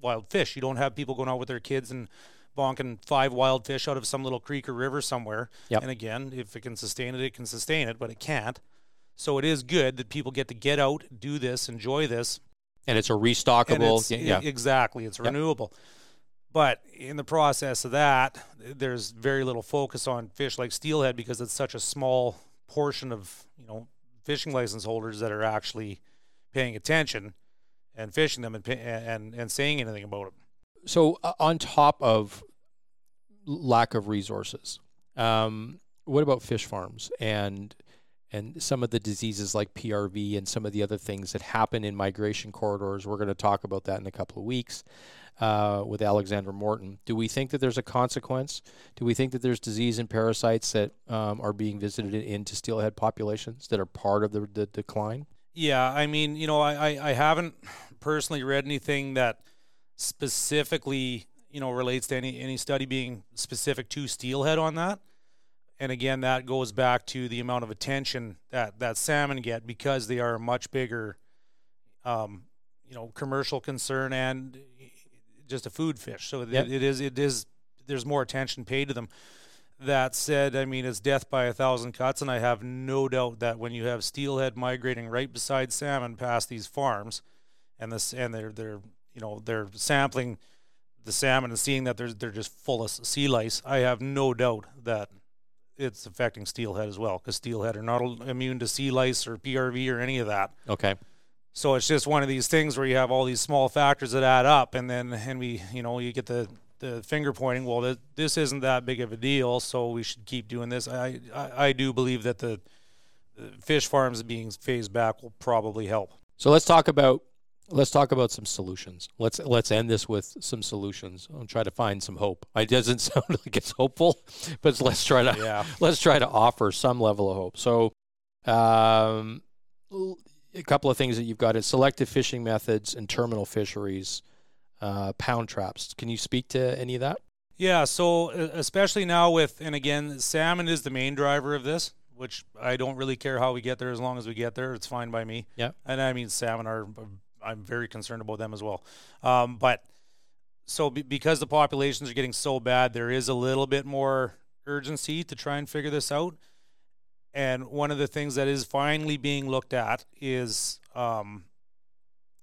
Speaker 4: wild fish. You don't have people going out with their kids and bonking five wild fish out of some little creek or river somewhere.
Speaker 1: Yep.
Speaker 4: And again, if it can sustain it, it can sustain it, but it can't. So it is good that people get to get out, do this, enjoy this.
Speaker 1: And it's a restockable.
Speaker 4: it's-
Speaker 1: yeah.
Speaker 4: exactly. It's renewable. But in the process of that, there's very little focus on fish like steelhead because it's such a small portion of you know fishing license holders that are actually paying attention and fishing them and pay, and and saying anything about them.
Speaker 1: So uh, on top of lack of resources, um, what about fish farms and and some of the diseases like PRV and some of the other things that happen in migration corridors? We're going to talk about that in a couple of weeks uh, with Alexandra Morton. Do we think that there's a consequence? Do we think that there's disease and parasites that um, are being visited into steelhead populations that are part of the, the decline?
Speaker 4: Yeah, I mean, you know, I, I, I haven't personally read anything that specifically, you know, relates to any any study being specific to steelhead on that. And again, that goes back to the amount of attention that that salmon get because they are a much bigger, um, you know, commercial concern and just a food fish. So it-
Speaker 1: Yep.
Speaker 4: it is it is there's more attention paid to them. That said, I mean, it's death by a thousand cuts, and I have no doubt that when you have steelhead migrating right beside salmon past these farms, and this and they're they're you know they're sampling the salmon and seeing that there's they're just full of sea lice, I have no doubt that it's affecting steelhead as well because steelhead are not immune to sea lice or PRV or any of that.
Speaker 1: Okay.
Speaker 4: So it's just one of these things where you have all these small factors that add up, and then and we, you know, you get the the finger pointing. Well, th- this isn't that big of a deal, so we should keep doing this. I I, I do believe that the, the fish farms being phased back will probably help.
Speaker 1: So let's talk about let's talk about some solutions. Let's let's end this with some solutions. I'll try to find some hope. It doesn't sound like it's hopeful, but let's try to
Speaker 4: Yeah.
Speaker 1: let's try to offer some level of hope. So, um, a couple of things that you've got is selective fishing methods and terminal fisheries, uh, pound traps. Can you speak to any of that?
Speaker 4: Yeah, so especially now with, and again, salmon is the main driver of this, which I don't really care how we get there as long as we get there. It's fine by me.
Speaker 1: Yeah.
Speaker 4: And I mean, salmon are, I'm very concerned about them as well. Um, but so be, because the populations are getting so bad, there is a little bit more urgency to try and figure this out. And one of the things that is finally being looked at is um,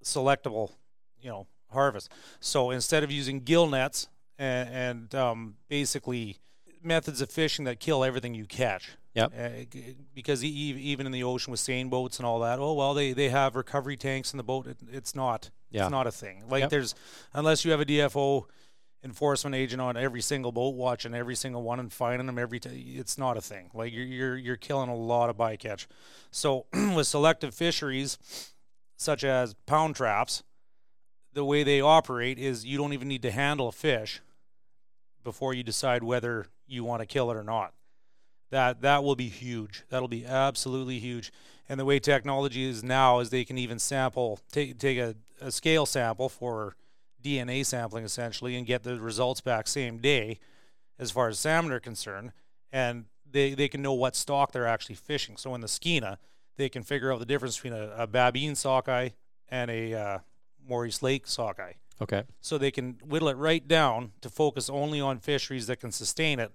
Speaker 4: selectable, you know, harvest. So instead of using gill nets and, and um, basically methods of fishing that kill everything you catch.
Speaker 1: Yep.
Speaker 4: Uh, because e- e- even in the ocean with seine boats and all that, oh well, they, they have recovery tanks in the boat. It, it's not.
Speaker 1: Yeah.
Speaker 4: It's not a thing. Like
Speaker 1: Yep.
Speaker 4: there's unless you have a DFO enforcement agent on every single boat watching every single one and finding them every t- it's not a thing. Like you're you're you're killing a lot of bycatch. So with selective fisheries such as pound traps, the way they operate is you don't even need to handle a fish before you decide whether you want to kill it or not. That that will be huge. That'll be absolutely huge. And the way technology is now is they can even sample take take a, a scale sample for DNA sampling essentially and get the results back same day as far as salmon are concerned. And they, they can know what stock they're actually fishing. So in the Skeena, they can figure out the difference between a, a Babine sockeye and a uh, Morice Lake sockeye
Speaker 1: Okay.
Speaker 4: so they can whittle it right down to focus only on fisheries that can sustain it,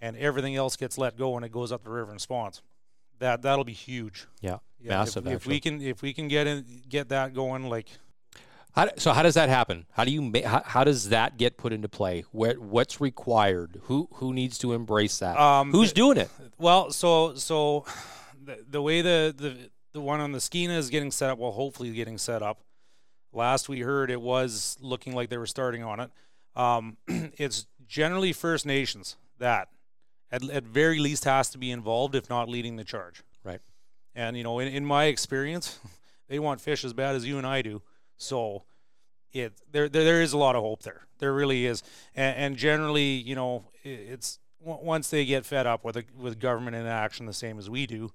Speaker 4: and everything else gets let go when it goes up the river and spawns. That that'll be huge.
Speaker 1: Yeah.
Speaker 4: Yeah,
Speaker 1: Massive.
Speaker 4: If, if we can if we can get in get that going, like
Speaker 1: How, so how does that happen? How do you how, how does that get put into play? What what's required? Who who needs to embrace that?
Speaker 4: Um,
Speaker 1: Who's doing it?
Speaker 4: well, so so the, the way the, the the one on the Skeena is getting set up, well, hopefully getting set up. Last we heard, it was looking like they were starting on it. Um, it's generally First Nations that, at, at very least, has to be involved, if not leading the charge.
Speaker 1: Right.
Speaker 4: And you know, in, in my experience, they want fish as bad as you and I do. So it there there, there is a lot of hope there. There really is. And, and generally, you know, i- it's once they get fed up with a, with government inaction the same as we do,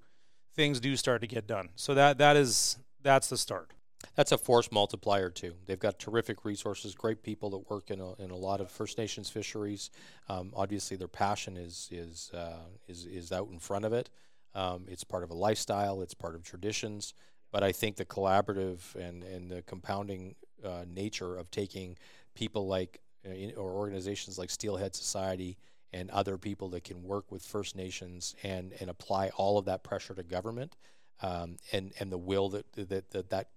Speaker 4: things do start to get done. So that that is that's the start.
Speaker 1: That's a force multiplier too. They've got terrific resources, great people that work in a, in a lot of First Nations fisheries. Um, obviously, their passion is is uh, is is out in front of it. Um, it's part of a lifestyle. It's part of traditions. But I think the collaborative and and the compounding uh, nature of taking people like uh, in- or organizations like Steelhead Society and other people that can work with First Nations and and apply all of that pressure to government um, and and the will that that that, that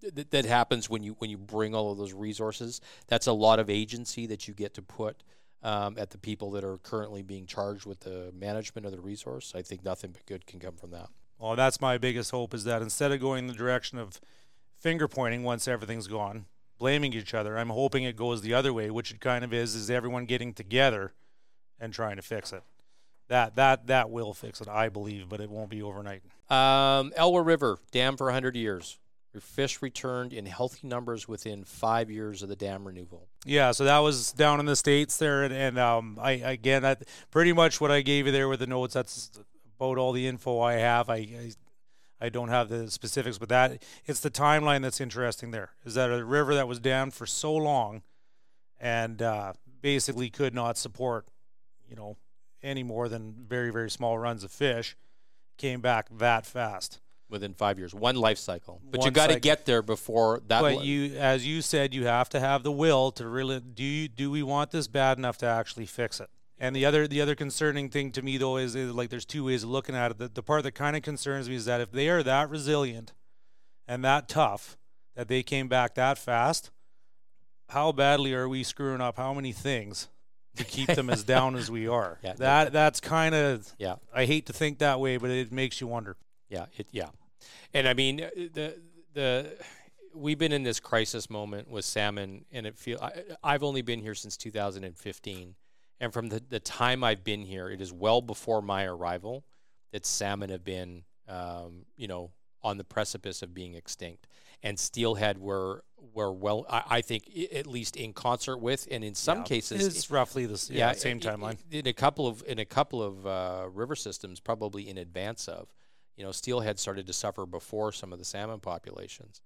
Speaker 1: that, that happens when you when you bring all of those resources. That's a lot of agency that you get to put um, at the people that are currently being charged with the management of the resource. I think nothing but good can come from that.
Speaker 4: Well, that's my biggest hope is that instead of going in the direction of finger pointing once everything's gone, blaming each other, I'm hoping it goes the other way, which it kind of is, is everyone getting together and trying to fix it. That that that will fix it, I believe, but it won't be overnight.
Speaker 1: Um, Elwha River dam for 100 years. Fish returned in healthy numbers within five years of the dam renewal.
Speaker 4: Yeah, so that was down in the states there, and, and um, I again, that pretty much what I gave you there with the notes. That's about all the info I have. I, I I don't have the specifics, but that it's the timeline that's interesting. There is that a river that was dammed for so long, and uh, basically could not support, you know, any more than very very small runs of fish, came back that fast.
Speaker 1: Within five years, one life cycle. But you
Speaker 4: One
Speaker 1: got to get there before that.
Speaker 4: But
Speaker 1: li-
Speaker 4: you, as you said, you have to have the will to really do. You, do we want this bad enough to actually fix it? And the other, the other concerning thing to me though is, is like there's two ways of looking at it. The, the part that kind of concerns me is that if they are that resilient and that tough, that they came back that fast, how badly are we screwing up how many things to keep them as down as we are?
Speaker 1: Yeah.
Speaker 4: That that's kind of
Speaker 1: Yeah.
Speaker 4: I hate to think that way, but it makes you wonder.
Speaker 1: Yeah, it, yeah, and I mean uh, the the we've been in this crisis moment with salmon, and it feel I, I've only been here since 2015, and from the the time I've been here, it is well before my arrival that salmon have been, um, you know, on the precipice of being extinct, and steelhead were were well, I, I think i- at least in concert with, and in some
Speaker 4: Yeah,
Speaker 1: cases,
Speaker 4: it's roughly the s- yeah, same timeline.
Speaker 1: in a couple of in a couple of uh, river systems, probably in advance of. You know, steelhead started to suffer before some of the salmon populations.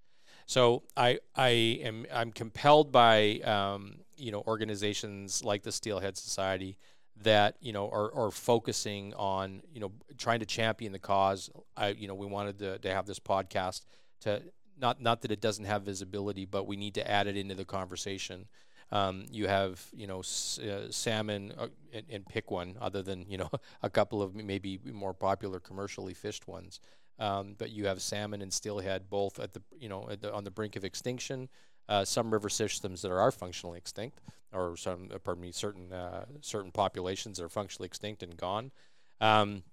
Speaker 1: So I I am I'm compelled by um, you know organizations like the Steelhead Society that you know are, are focusing on you know trying to champion the cause. I you know we wanted to, to have this podcast to not not that it doesn't have visibility, but we need to add it into the conversation. Um, you have you know s- uh, salmon uh, and, and pick one other than you know a couple of maybe more popular commercially fished ones. Um, but you have salmon and steelhead both at the you know the, on the brink of extinction. Uh, some river systems that are functionally extinct, or some uh, pardon me, certain uh, certain populations that are functionally extinct and gone. Um,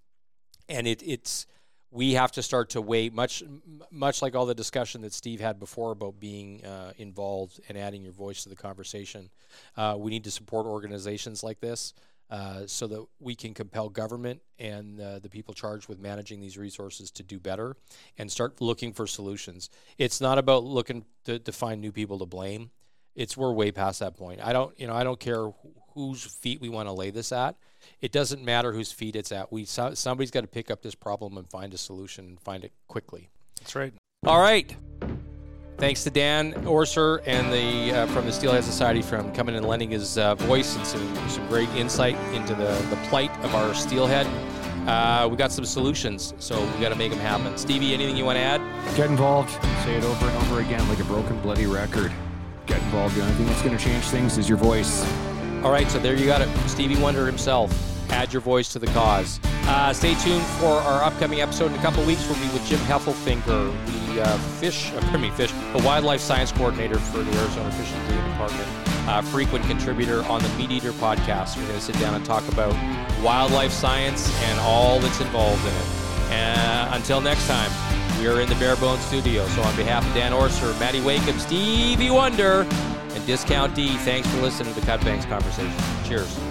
Speaker 1: and it, it's we have to start to weigh much much like all the discussion that Steve had before about being uh, involved and adding your voice to the conversation. Uh, we need to support organizations like this uh, so that we can compel government and uh, the people charged with managing these resources to do better and start looking for solutions. It's not about looking to, to find new people to blame. It's we're way past that point. I don't, you know, I don't care wh- whose feet we want to lay this at. It doesn't matter whose feet it's at. We so, somebody's got to pick up this problem and find a solution and find it quickly.
Speaker 4: That's right.
Speaker 1: All right. Thanks to Dan Orser and the uh, from the Steelhead Society from coming and lending his uh, voice and some, some great insight into the, the plight of our steelhead. Uh, we got some solutions, so we got to make them happen. Stevie, anything you want to add?
Speaker 2: Get involved. Say it over and over again like a broken, bloody record. Get involved. The only thing that's going to change things is your voice.
Speaker 1: All right, so there you got it. Stevie Wonder himself. Add your voice to the cause. Uh, stay tuned for our upcoming episode in a couple weeks. We'll be with Jim Heffelfinger, the uh, fish, uh, me, fish, the wildlife science coordinator for the Arizona Fish and Game Department, uh, frequent contributor on the Meat Eater podcast. We're going to sit down and talk about wildlife science and all that's involved in it. Uh, until next time, we are in the Barebone Studio. So on behalf of Dan Orser, Maddie Wakeham, Stevie Wonder, and Discount D, thanks for listening to the Cutbanks conversation. Cheers.